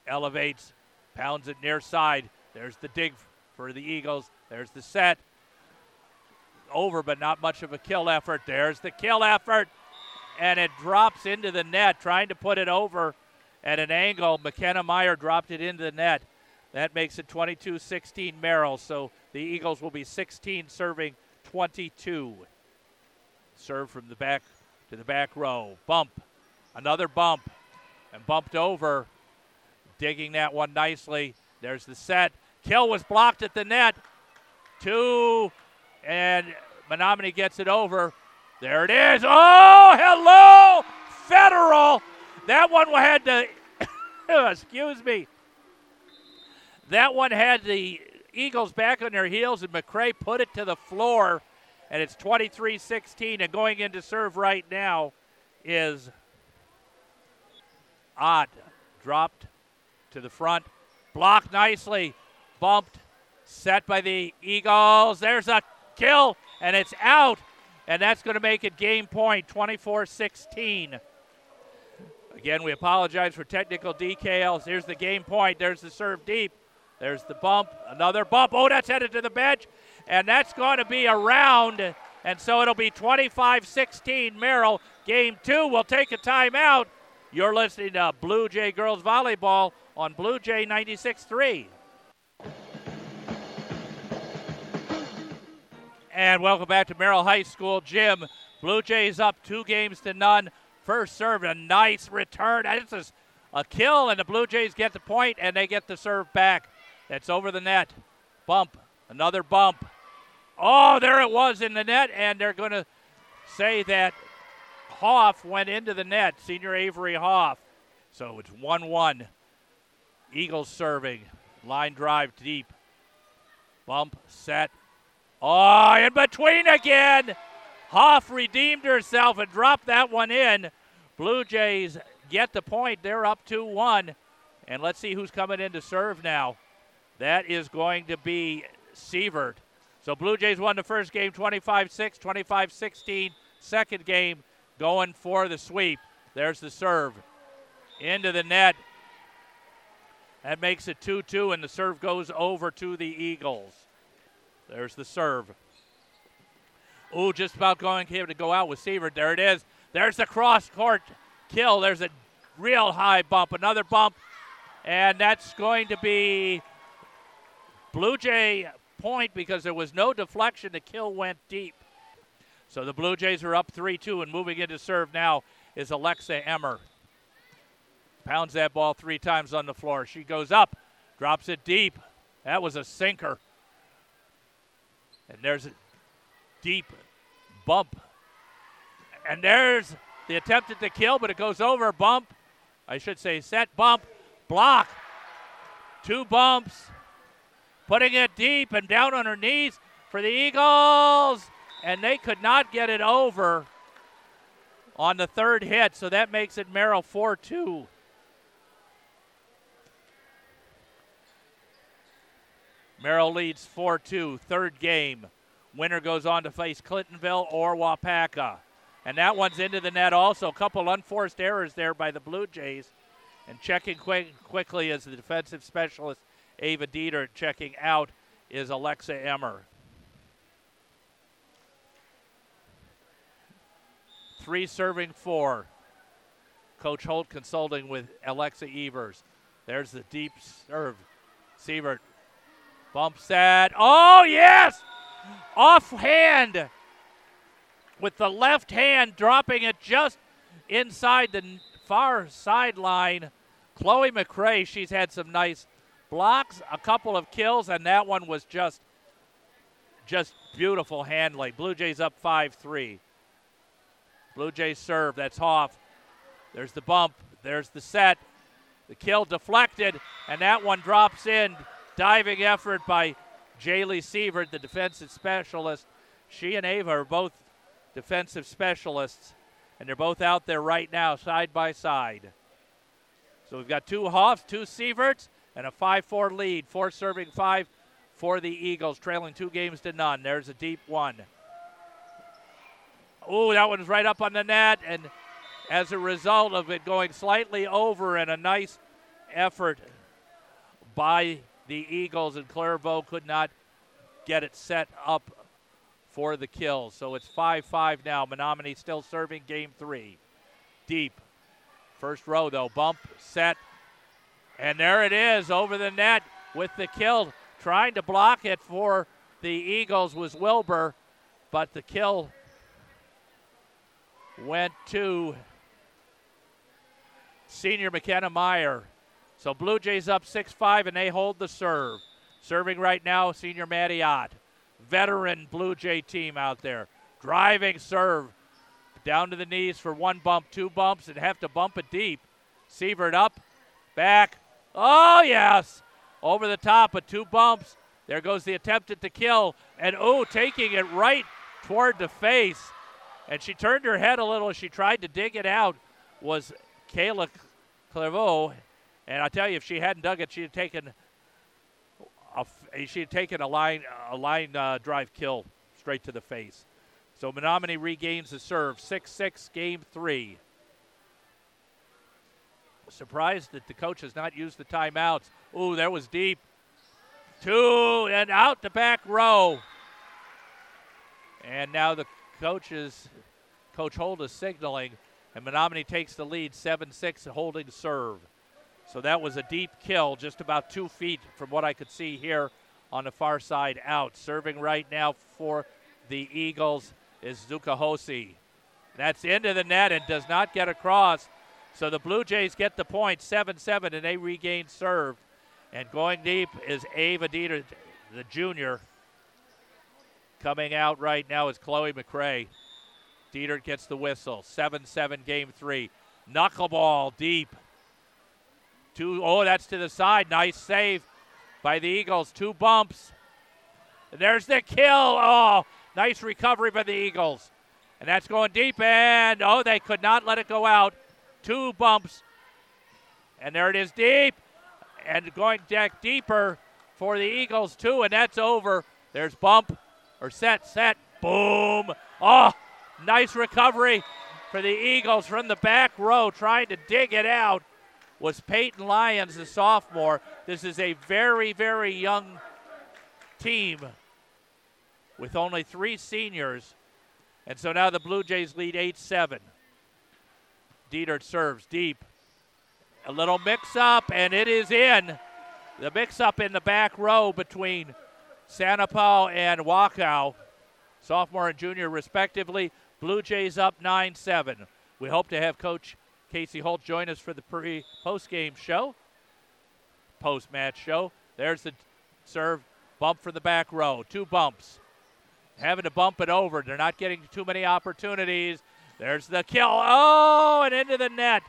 elevates, pounds it near side. There's the dig for the Eagles. There's the set. Over, but not much of a kill effort. There's the kill effort. And it drops into the net, trying to put it over at an angle. McKenna Meyer dropped it into the net. That makes it 22 16 Merrill. So the Eagles will be 16 serving 22. Serve from the back to the back row. Bump. Another bump. And bumped over. Digging that one nicely. There's the set. Kill was blocked at the net. Two. And Menominee gets it over. There it is. Oh, hello, Federal. That one had to, excuse me. That one had the Eagles back on their heels, and McCray put it to the floor and it's 23 16. And going in to serve right now is Ott. Dropped to the front, blocked nicely, bumped, set by the Eagles. There's a kill, and it's out. And that's going to make it game point 24 16. Again, we apologize for technical decals. Here's the game point. There's the serve deep. There's the bump. Another bump. Oh, that's headed to the bench and that's going to be around. And so it'll be 25 16 Merrill. Game two, we'll take a timeout. You're listening to Blue Jay Girls Volleyball on Blue Jay 96.3. And welcome back to Merrill High School Gym. Blue Jays up two games to none. First serve, a nice return. It's a, a kill, and the Blue Jays get the point, and they get the serve back. That's over the net. Bump, another bump. Oh, there it was in the net, and they're going to say that Hoff went into the net, senior Avery Hoff. So it's 1 1. Eagles serving. Line drive deep. Bump, set. Oh, in between again. Hoff redeemed herself and dropped that one in. Blue Jays get the point. They're up 2 1. And let's see who's coming in to serve now. That is going to be Sievert. So Blue Jays won the first game 25 6, 25 16. Second game going for the sweep. There's the serve. Into the net. That makes it 2 2, and the serve goes over to the Eagles. There's the serve. Ooh, just about going him to go out with Sievert. There it is. There's the cross court kill. There's a real high bump. Another bump. And that's going to be Blue Jay point because there was no deflection. The kill went deep. So the Blue Jays are up 3 2 and moving into serve now is Alexa Emmer. Pounds that ball three times on the floor. She goes up, drops it deep. That was a sinker. And there's a deep bump. And there's the attempted to kill, but it goes over. Bump. I should say set bump. Block. Two bumps. Putting it deep and down on her knees for the Eagles. And they could not get it over on the third hit, so that makes it Merrill 4 2. Merrill leads 4 2, third game. Winner goes on to face Clintonville or Waupaca. And that one's into the net also. A couple unforced errors there by the Blue Jays. And checking quick, quickly as the defensive specialist, Ava Dieter, checking out is Alexa Emmer. Three serving four. Coach Holt consulting with Alexa Evers. There's the deep serve. Sievert bumps that. Oh, yes! Offhand with the left hand, dropping it just inside the far sideline. Chloe McRae, she's had some nice blocks, a couple of kills, and that one was just just beautiful handling. Blue Jays up 5 3. Blue Jays serve. That's Hoff. There's the bump. There's the set. The kill deflected, and that one drops in. Diving effort by Jaylee Sievert, the defensive specialist. She and Ava are both defensive specialists, and they're both out there right now, side by side. So we've got two Hoffs, two Sieverts, and a 5 4 lead. Four serving five for the Eagles, trailing two games to none. There's a deep one. Oh, that one's right up on the net, and as a result of it going slightly over, and a nice effort by the Eagles, and Clairvaux could not get it set up for the kill. So it's 5 5 now. Menominee still serving game three. Deep. First row, though. Bump, set, and there it is over the net with the kill. Trying to block it for the Eagles was Wilbur, but the kill went to senior McKenna Meyer. So Blue Jays up 6 5, and they hold the serve. Serving right now, senior Ott. Veteran Blue Jay team out there. Driving serve. Down to the knees for one bump, two bumps, and have to bump it deep. Sievert up, back. Oh, yes. Over the top of two bumps. There goes the attempted to kill. And oh, taking it right toward the face and she turned her head a little as she tried to dig it out was Kayla Clairvaux. And I tell you, if she hadn't dug it, she'd have taken a, she had taken a line a line uh, drive kill straight to the face. So Menominee regains the serve. 6-6 game three. Surprised that the coach has not used the timeouts. Ooh, that was deep. Two and out the back row. And now the coaches, Coach Holt is signaling, and Menominee takes the lead 7 6, holding serve. So that was a deep kill, just about two feet from what I could see here on the far side out. Serving right now for the Eagles is Zukahosi. That's into the net and does not get across. So the Blue Jays get the point 7 7 and they regain serve. And going deep is Ava Dieter, the junior, Coming out right now is Chloe McRae. Dieter gets the whistle. 7 7 game three. Knuckleball deep. Two, oh, that's to the side. Nice save by the Eagles. Two bumps. There's the kill. Oh, nice recovery by the Eagles. And that's going deep. And oh, they could not let it go out. Two bumps. And there it is deep. And going deck deeper for the Eagles, too. And that's over. There's bump or set, set, boom. Oh, nice recovery for the Eagles from the back row, trying to dig it out. Was Peyton Lyons, the sophomore. This is a very, very young team with only three seniors. And so now the Blue Jays lead 8 7. Dieter serves deep. A little mix up, and it is in. The mix up in the back row between Sandoval and Wacow, sophomore and junior respectively. Blue Jays up 9 7. We hope to have Coach Casey Holt join us for the pre post game show, post match show. There's the serve bump for the back row. Two bumps. Having to bump it over. They're not getting too many opportunities. There's the kill. Oh, and into the net.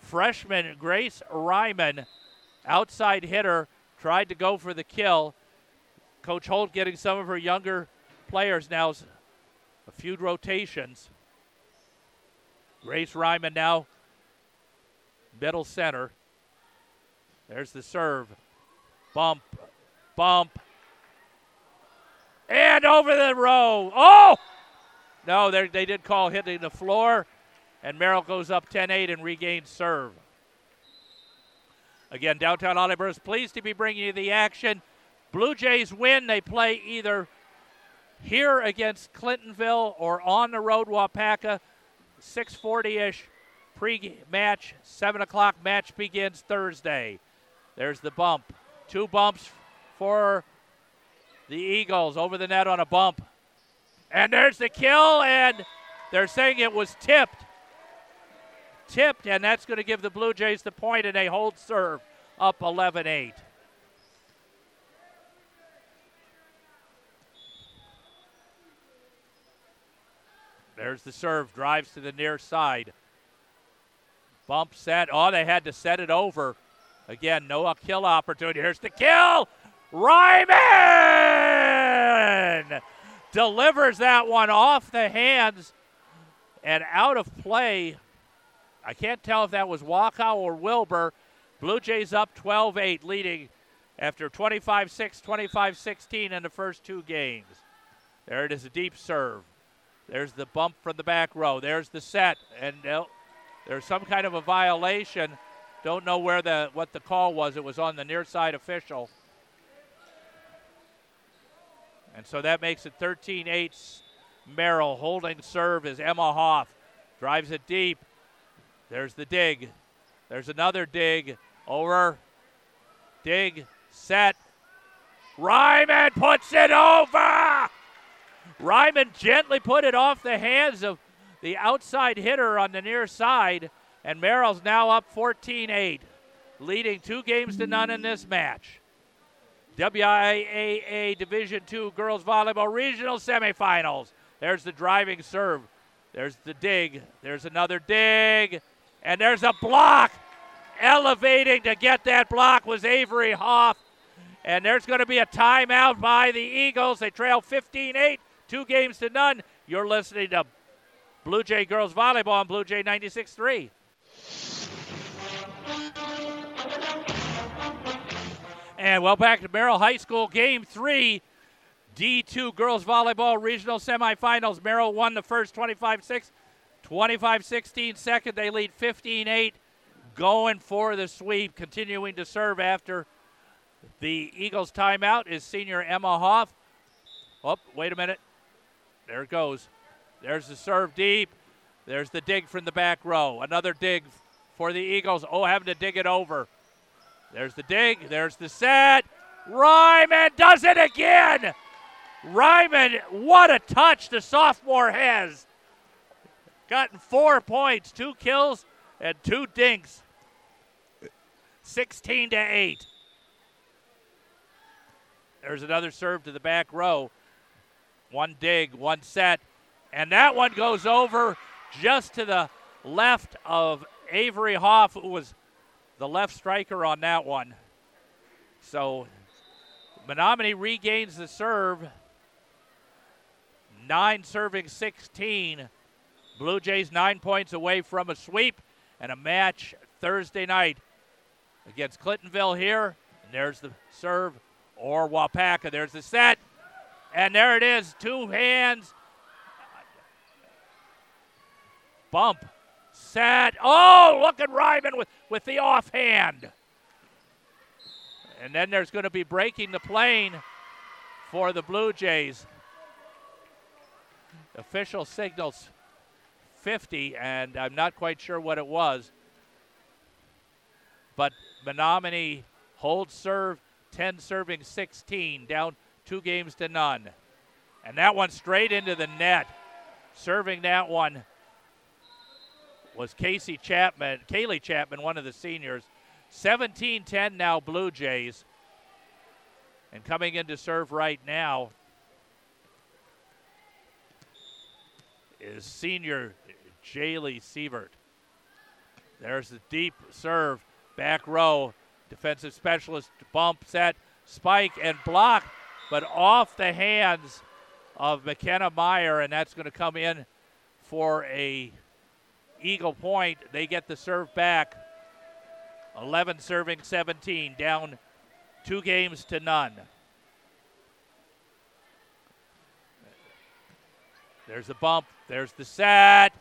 Freshman Grace Ryman, outside hitter, tried to go for the kill. Coach Holt getting some of her younger players now a few rotations. Grace Ryman now middle center. There's the serve. Bump, bump, and over the row. Oh! No, they did call hitting the floor, and Merrill goes up 10 8 and regains serve. Again, downtown Oliver is pleased to be bringing you the action. Blue Jays win. They play either here against Clintonville or on the road Waupaca. 6:40ish pre-match. 7 o'clock match begins Thursday. There's the bump. Two bumps for the Eagles over the net on a bump. And there's the kill, and they're saying it was tipped. Tipped, and that's going to give the Blue Jays the point, and they hold serve up 11 8. There's the serve, drives to the near side. Bump set. Oh, they had to set it over. Again, no kill opportunity. Here's the kill. Ryman delivers that one off the hands and out of play. I can't tell if that was Wacow or Wilbur. Blue Jays up 12 8, leading after 25 6, 25 16 in the first two games. There it is, a deep serve. There's the bump from the back row. There's the set, and uh, there's some kind of a violation. Don't know where the what the call was. It was on the near side official. And so that makes it 13 8. Merrill holding serve is Emma Hoff. Drives it deep. There's the dig. There's another dig. Over. Dig. Set. Ryman puts it over. Ryman gently put it off the hands of the outside hitter on the near side. And Merrill's now up 14 8, leading two games to none in this match. WIAA Division II Girls Volleyball Regional Semifinals. There's the driving serve. There's the dig. There's another dig. And there's a block. Elevating to get that block was Avery Hoff. And there's going to be a timeout by the Eagles. They trail 15 8, two games to none. You're listening to Blue Jay Girls Volleyball on Blue Jay 96 3. And well, back to Merrill High School, game three. D2 girls volleyball regional semifinals. Merrill won the first 25 6, 25 16 second. They lead 15 8, going for the sweep, continuing to serve after the Eagles' timeout is senior Emma Hoff. Oh, wait a minute. There it goes. There's the serve deep. There's the dig from the back row. Another dig for the Eagles. Oh, having to dig it over. There's the dig. There's the set. Ryman does it again. Ryman, what a touch the sophomore has. Gotten four points, two kills, and two dinks. 16 to 8. There's another serve to the back row. One dig, one set. And that one goes over just to the left of Avery Hoff, who was the left striker on that one. So Menominee regains the serve. Nine serving 16. Blue Jays nine points away from a sweep and a match Thursday night against Clintonville here. And there's the serve or Waupaca. There's the set. And there it is. Two hands. Bump set. Oh, look at Ryman with, with the offhand. And then there's going to be breaking the plane for the Blue Jays. official signals 50, and I'm not quite sure what it was. But Menominee holds serve, 10 serving 16, down two games to none. And that one straight into the net. Serving that one was Casey Chapman, Kaylee Chapman, one of the seniors. 17 10 now, Blue Jays. And coming in to serve right now is senior Jaylee Sievert. There's the deep serve, back row, defensive specialist, bump, set, spike, and block, but off the hands of McKenna Meyer, and that's going to come in for a Eagle Point. They get the serve back. 11 serving 17, down two games to none. There's the bump. There's the set.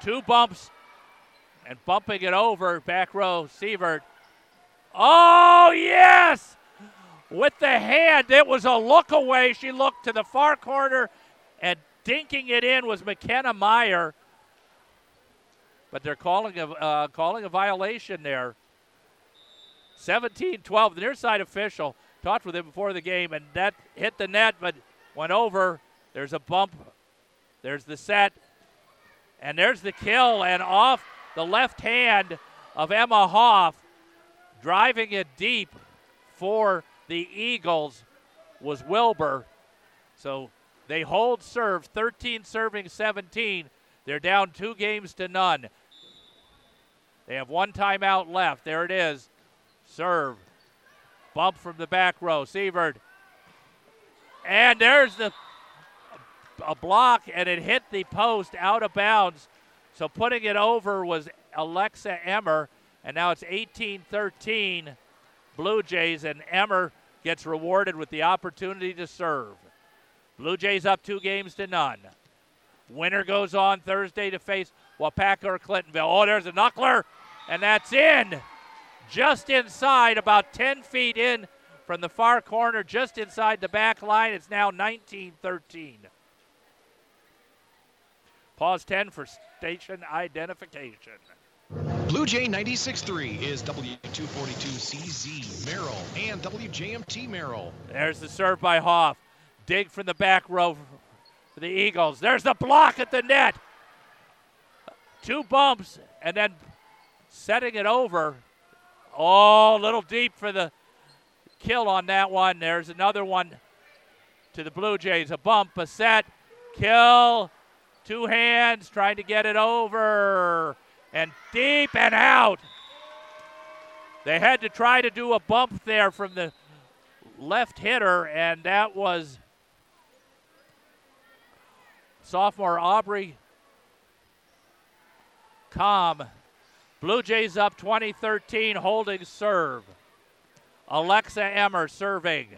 Two bumps and bumping it over. Back row, Sievert. Oh, yes! With the hand. It was a look away. She looked to the far corner and dinking it in was McKenna Meyer. But they're calling a, uh, calling a violation there. 17 12. The near side official talked with him before the game, and that hit the net, but went over. There's a bump. There's the set. And there's the kill, and off the left hand of Emma Hoff, driving it deep for the Eagles was Wilbur. So they hold serve, 13 serving 17. They're down two games to none. They have one timeout left. There it is. Serve. Bump from the back row. Sievert. And there's the a block, and it hit the post out of bounds. So putting it over was Alexa Emmer, and now it's 18 13 Blue Jays, and Emmer gets rewarded with the opportunity to serve. Blue Jays up two games to none. Winner goes on Thursday to face Waupaca or Clintonville. Oh, there's a knuckler, and that's in. Just inside, about 10 feet in from the far corner, just inside the back line. It's now 19 13. Pause 10 for station identification. Blue Jay 96.3 is W242CZ Merrill and WJMT Merrill. There's the serve by Hoff. Dig from the back row for the Eagles. There's the block at the net. Two bumps and then setting it over. Oh, a little deep for the kill on that one. There's another one to the Blue Jays. A bump, a set, kill, Two hands trying to get it over and deep and out. They had to try to do a bump there from the left hitter, and that was sophomore Aubrey Com. Blue Jays up 2013, holding serve. Alexa Emmer serving.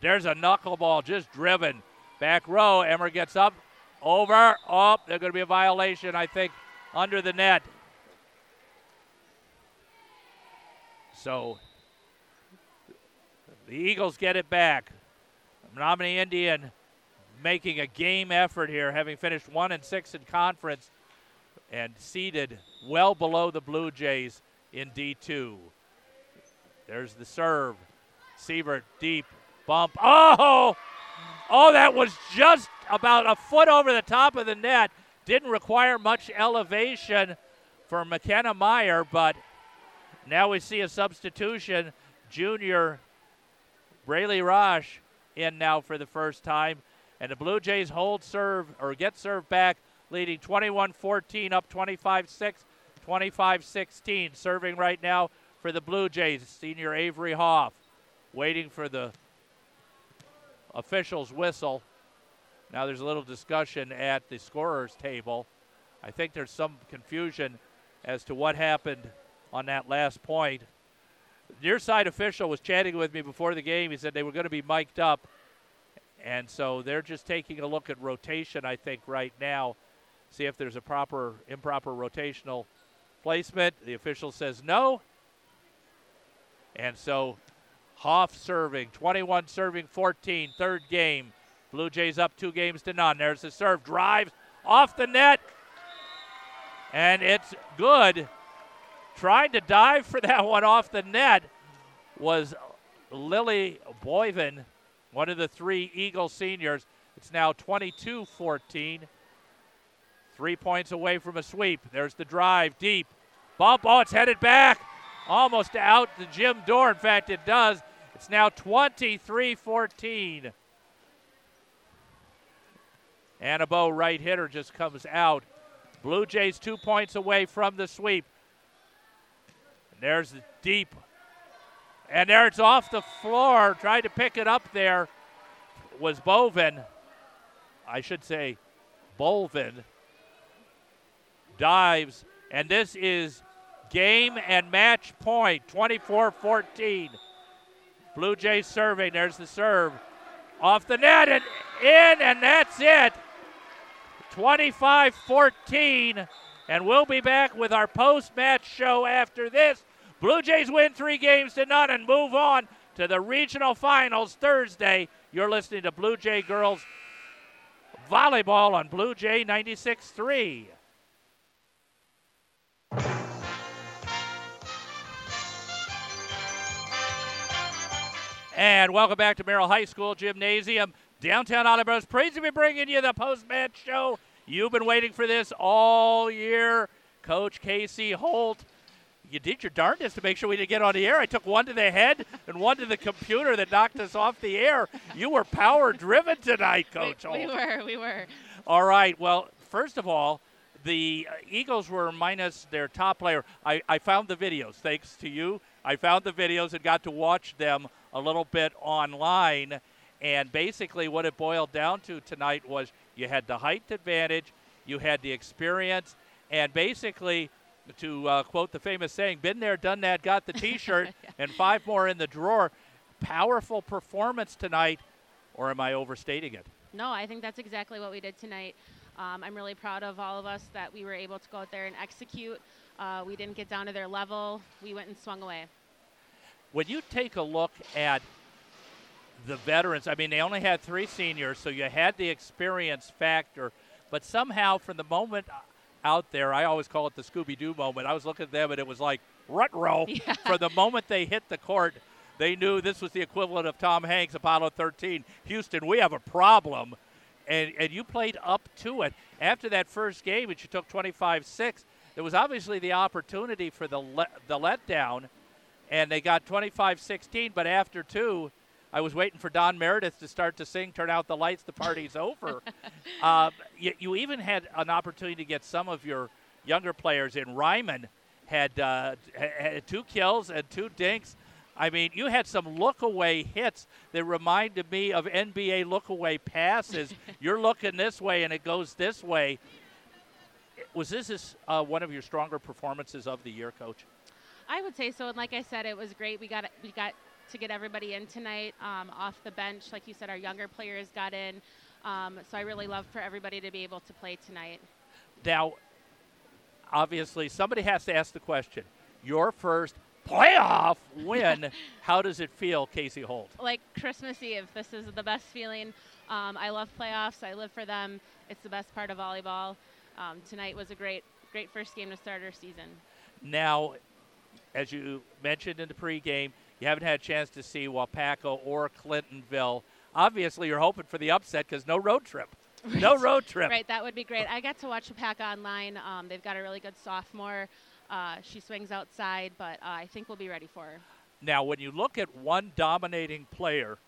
There's a knuckleball just driven Back row, Emmer gets up, over, up. There's going to be a violation, I think, under the net. So the Eagles get it back. Menominee Indian making a game effort here, having finished one and six in conference and seated well below the Blue Jays in D2. There's the serve. Sievert deep bump. Oh! Oh, that was just about a foot over the top of the net. Didn't require much elevation for McKenna Meyer, but now we see a substitution. Junior Braylee Rosh in now for the first time. And the Blue Jays hold serve or get served back, leading 21 14, up 25 6, 25 16. Serving right now for the Blue Jays, senior Avery Hoff. Waiting for the officials whistle. Now there's a little discussion at the scorer's table. I think there's some confusion as to what happened on that last point. Near side official was chatting with me before the game. He said they were going to be mic'd up. And so they're just taking a look at rotation, I think, right now. See if there's a proper, improper rotational placement. The official says no. And so Hoff serving, 21 serving 14, third game. Blue Jays up two games to none. There's the serve, drives off the net, and it's good. Trying to dive for that one off the net was Lily Boyven, one of the three Eagle seniors. It's now 22 14. Three points away from a sweep. There's the drive deep. Bump. Oh, it's headed back. Almost out the gym door. In fact, it does. It's now 23 14. Annabo, right hitter, just comes out. Blue Jays two points away from the sweep. And there's the deep. And there it's off the floor. Tried to pick it up there was Bovin. I should say Bolvin. Dives. And this is game and match point 24 14. Blue Jays serving. There's the serve. Off the net and in, and that's it. 25 14. And we'll be back with our post match show after this. Blue Jays win three games to none and move on to the regional finals Thursday. You're listening to Blue Jay Girls Volleyball on Blue Jay 96 3. And welcome back to Merrill High School Gymnasium. Downtown Olive praise to be bringing you the post-match show. You've been waiting for this all year. Coach Casey Holt, you did your darndest to make sure we didn't get on the air. I took one to the head and one to the computer that knocked us off the air. You were power driven tonight, Coach we, we were, we were. All right. Well, first of all, the uh, Eagles were minus their top player. I, I found the videos, thanks to you. I found the videos and got to watch them a little bit online. And basically, what it boiled down to tonight was you had the height advantage, you had the experience, and basically, to uh, quote the famous saying, been there, done that, got the t shirt, and five more in the drawer. Powerful performance tonight, or am I overstating it? No, I think that's exactly what we did tonight. Um, I'm really proud of all of us that we were able to go out there and execute. Uh, we didn't get down to their level. We went and swung away. When you take a look at the veterans, I mean, they only had three seniors, so you had the experience factor, but somehow from the moment out there, I always call it the Scooby Doo moment. I was looking at them and it was like rut row. Yeah. For the moment they hit the court, they knew this was the equivalent of Tom Hanks, Apollo 13. Houston, we have a problem. And, and you played up to it. After that first game, which you took 25 6, there was obviously the opportunity for the, le- the letdown, and they got 25 16. But after two, I was waiting for Don Meredith to start to sing, turn out the lights, the party's over. Uh, you, you, even had an opportunity to get some of your younger players in. Ryman had, uh, had two kills and two dinks. I mean, you had some look away hits that reminded me of NBA look away passes. You're looking this way and it goes this way. Was this uh, one of your stronger performances of the year, Coach? I would say so. And like I said, it was great. We got we got to get everybody in tonight um, off the bench. Like you said, our younger players got in. Um, so I really love for everybody to be able to play tonight. Now, obviously, somebody has to ask the question. Your first playoff win. How does it feel, Casey Holt? Like Christmas Eve. This is the best feeling. Um, I love playoffs. I live for them. It's the best part of volleyball. Um, tonight was a great, great first game to start our season. Now, as you mentioned in the pregame, you haven't had a chance to see Waupaca or Clintonville. Obviously, you're hoping for the upset because no road trip. Right. No road trip. Right, that would be great. I got to watch Waupaca online. Um, they've got a really good sophomore. Uh, she swings outside, but uh, I think we'll be ready for her. Now, when you look at one dominating player,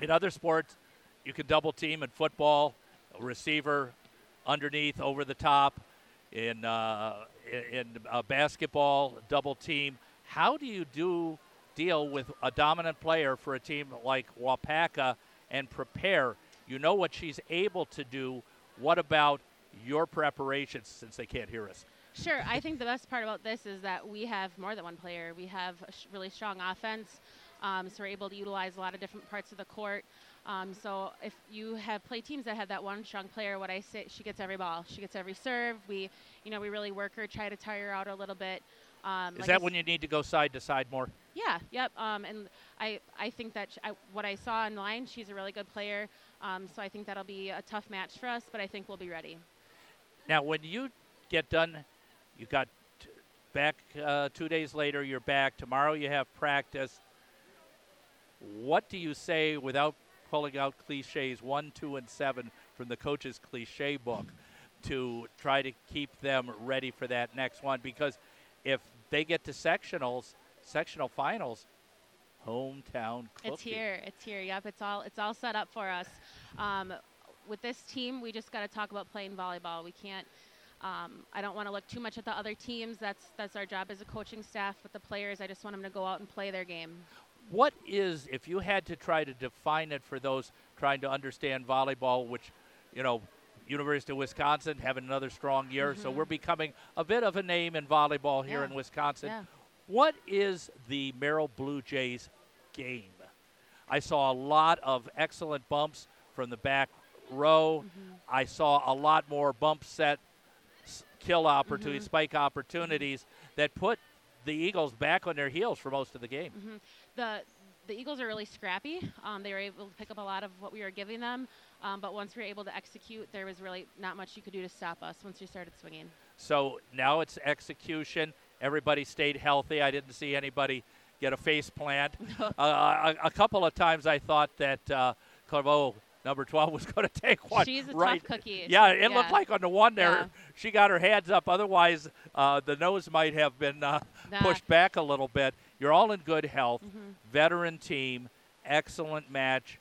in other sports, you can double team in football, a receiver underneath, over the top. In uh, in uh, basketball, double team. How do you do deal with a dominant player for a team like Waupaca and prepare? You know what she's able to do. What about your preparations since they can't hear us? Sure. I think the best part about this is that we have more than one player. We have a sh- really strong offense, um, so we're able to utilize a lot of different parts of the court. Um, so if you have play teams that have that one strong player, what I say, she gets every ball, she gets every serve. We, you know, we really work her, try to tire her out a little bit. Um, Is like that when you need to go side to side more? Yeah, yep. Um, and I, I think that sh- I, what I saw online, she's a really good player. Um, so I think that'll be a tough match for us, but I think we'll be ready. Now, when you get done, you got t- back uh, two days later. You're back tomorrow. You have practice. What do you say without pulling out cliches one, two, and seven from the coach's cliche book to try to keep them ready for that next one? Because if they get to sectionals, sectional finals, hometown cookie. It's here. It's here. Yep. It's all it's all set up for us. Um, with this team, we just got to talk about playing volleyball. We can't. Um, I don't want to look too much at the other teams. That's that's our job as a coaching staff. With the players, I just want them to go out and play their game. What is, if you had to try to define it for those trying to understand volleyball, which, you know, University of Wisconsin having another strong year, so Mhm. we're becoming a bit of a name in volleyball here Yeah. in Wisconsin. Yeah. What is the Merrill Blue Jays game? I saw a lot of excellent bumps from the back row. Mm-hmm. I saw a lot more bump set kill opportunities, Mhm. spike opportunities that put the Eagles back on their heels for most of the game. hmm The the Eagles are really scrappy. Um, they were able to pick up a lot of what we were giving them, um, but once we were able to execute, there was really not much you could do to stop us once we started swinging. So now it's execution. Everybody stayed healthy. I didn't see anybody get a face plant. uh, a, a couple of times I thought that uh, number 12, was going to take one. She's a right. tough cookie. Yeah, it looked like on the one there, Yeah. she got her hands up. Otherwise, uh, the nose might have been uh, Nah. pushed back a little bit. You're all in good health. Mhm. Veteran team, excellent match.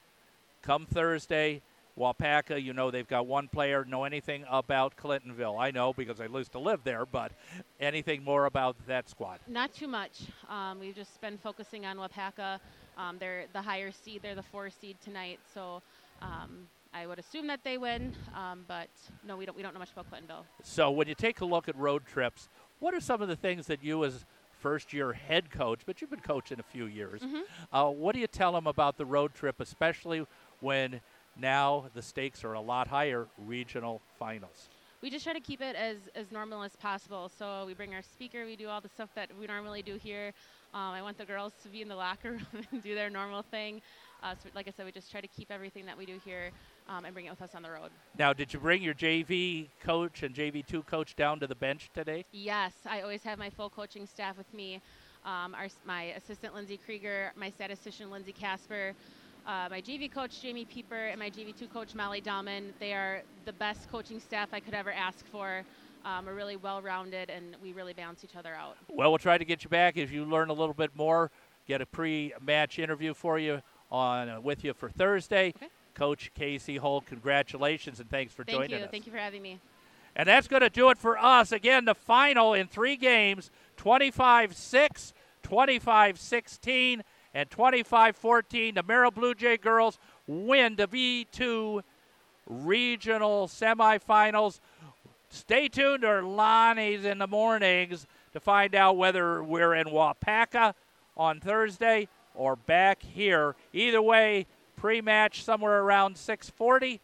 Come Thursday, Waupaca, you know they've got one player. Know anything about Clintonville? I know because I used to live there, but anything more about that squad? Not too much. Um, we've just been focusing on Waupaca. Um, they're the higher seed. They're the four seed tonight. So um, I would assume that they win. Um, but no, we don't. We don't know much about Clintonville. So when you take a look at road trips, what are some of the things that you as first year head coach, but you've been coaching a few years, Mhm. uh, what do you tell them about the road trip, especially when now the stakes are a lot higher, regional finals? We just try to keep it as, as normal as possible. So we bring our speaker. We do all the stuff that we normally do here. Um, I want the girls to be in the locker room and do their normal thing. Uh, so like I said, we just try to keep everything that we do here um, and bring it with us on the road. Now, did you bring your JV coach and JV2 coach down to the bench today? Yes, I always have my full coaching staff with me. Um, our, my assistant Lindsay Krieger, my statistician Lindsay Casper, uh, my JV coach Jamie Pieper, and my JV2 coach Molly Dahlman. They are the best coaching staff I could ever ask for. Um, we're really well-rounded, and we really balance each other out. Well, we'll try to get you back as you learn a little bit more. Get a pre-match interview for you on uh, with you for Thursday. Okay. Coach Casey Holt, congratulations and thanks for Thank joining you. us. Thank you for having me. And that's going to do it for us. Again, the final in three games 25 6, 25 16, and 25 14. The Merrill Blue Jay girls win the V2 regional semifinals. Stay tuned to Lonnie's in the mornings to find out whether we're in Waupaca on Thursday or back here. Either way, pre-match somewhere around 640.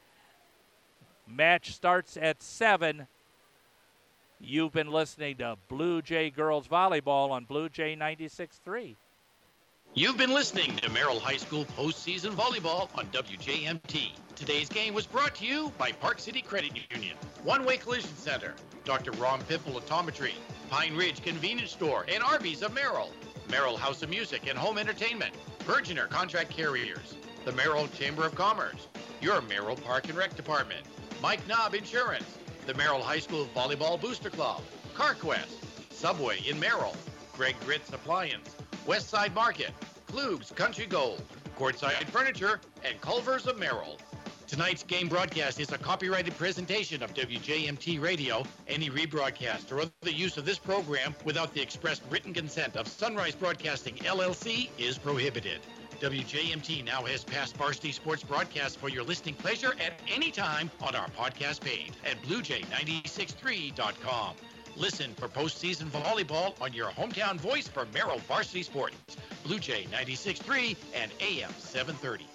Match starts at 7. You've been listening to Blue Jay Girls Volleyball on Blue Jay 96.3. You've been listening to Merrill High School postseason volleyball on WJMT. Today's game was brought to you by Park City Credit Union, One Way Collision Center, Dr. Ron Piffle Optometry, Pine Ridge Convenience Store, and Arby's of Merrill, Merrill House of Music and Home Entertainment, Virginer Contract Carriers, the Merrill Chamber of Commerce, your Merrill Park and Rec Department, Mike Knob Insurance, the Merrill High School Volleyball Booster Club, CarQuest, Subway in Merrill, Greg Gritz Appliance, Westside Market, Kluge's Country Gold, Courtside Furniture, and Culver's of Merrill. Tonight's game broadcast is a copyrighted presentation of WJMT Radio. Any rebroadcast or other use of this program without the express written consent of Sunrise Broadcasting LLC is prohibited. WJMT now has past varsity sports broadcasts for your listening pleasure at any time on our podcast page at bluejay963.com. Listen for postseason volleyball on your hometown voice for Merrill Varsity Sports, Blue Jay 96.3 and AM 730.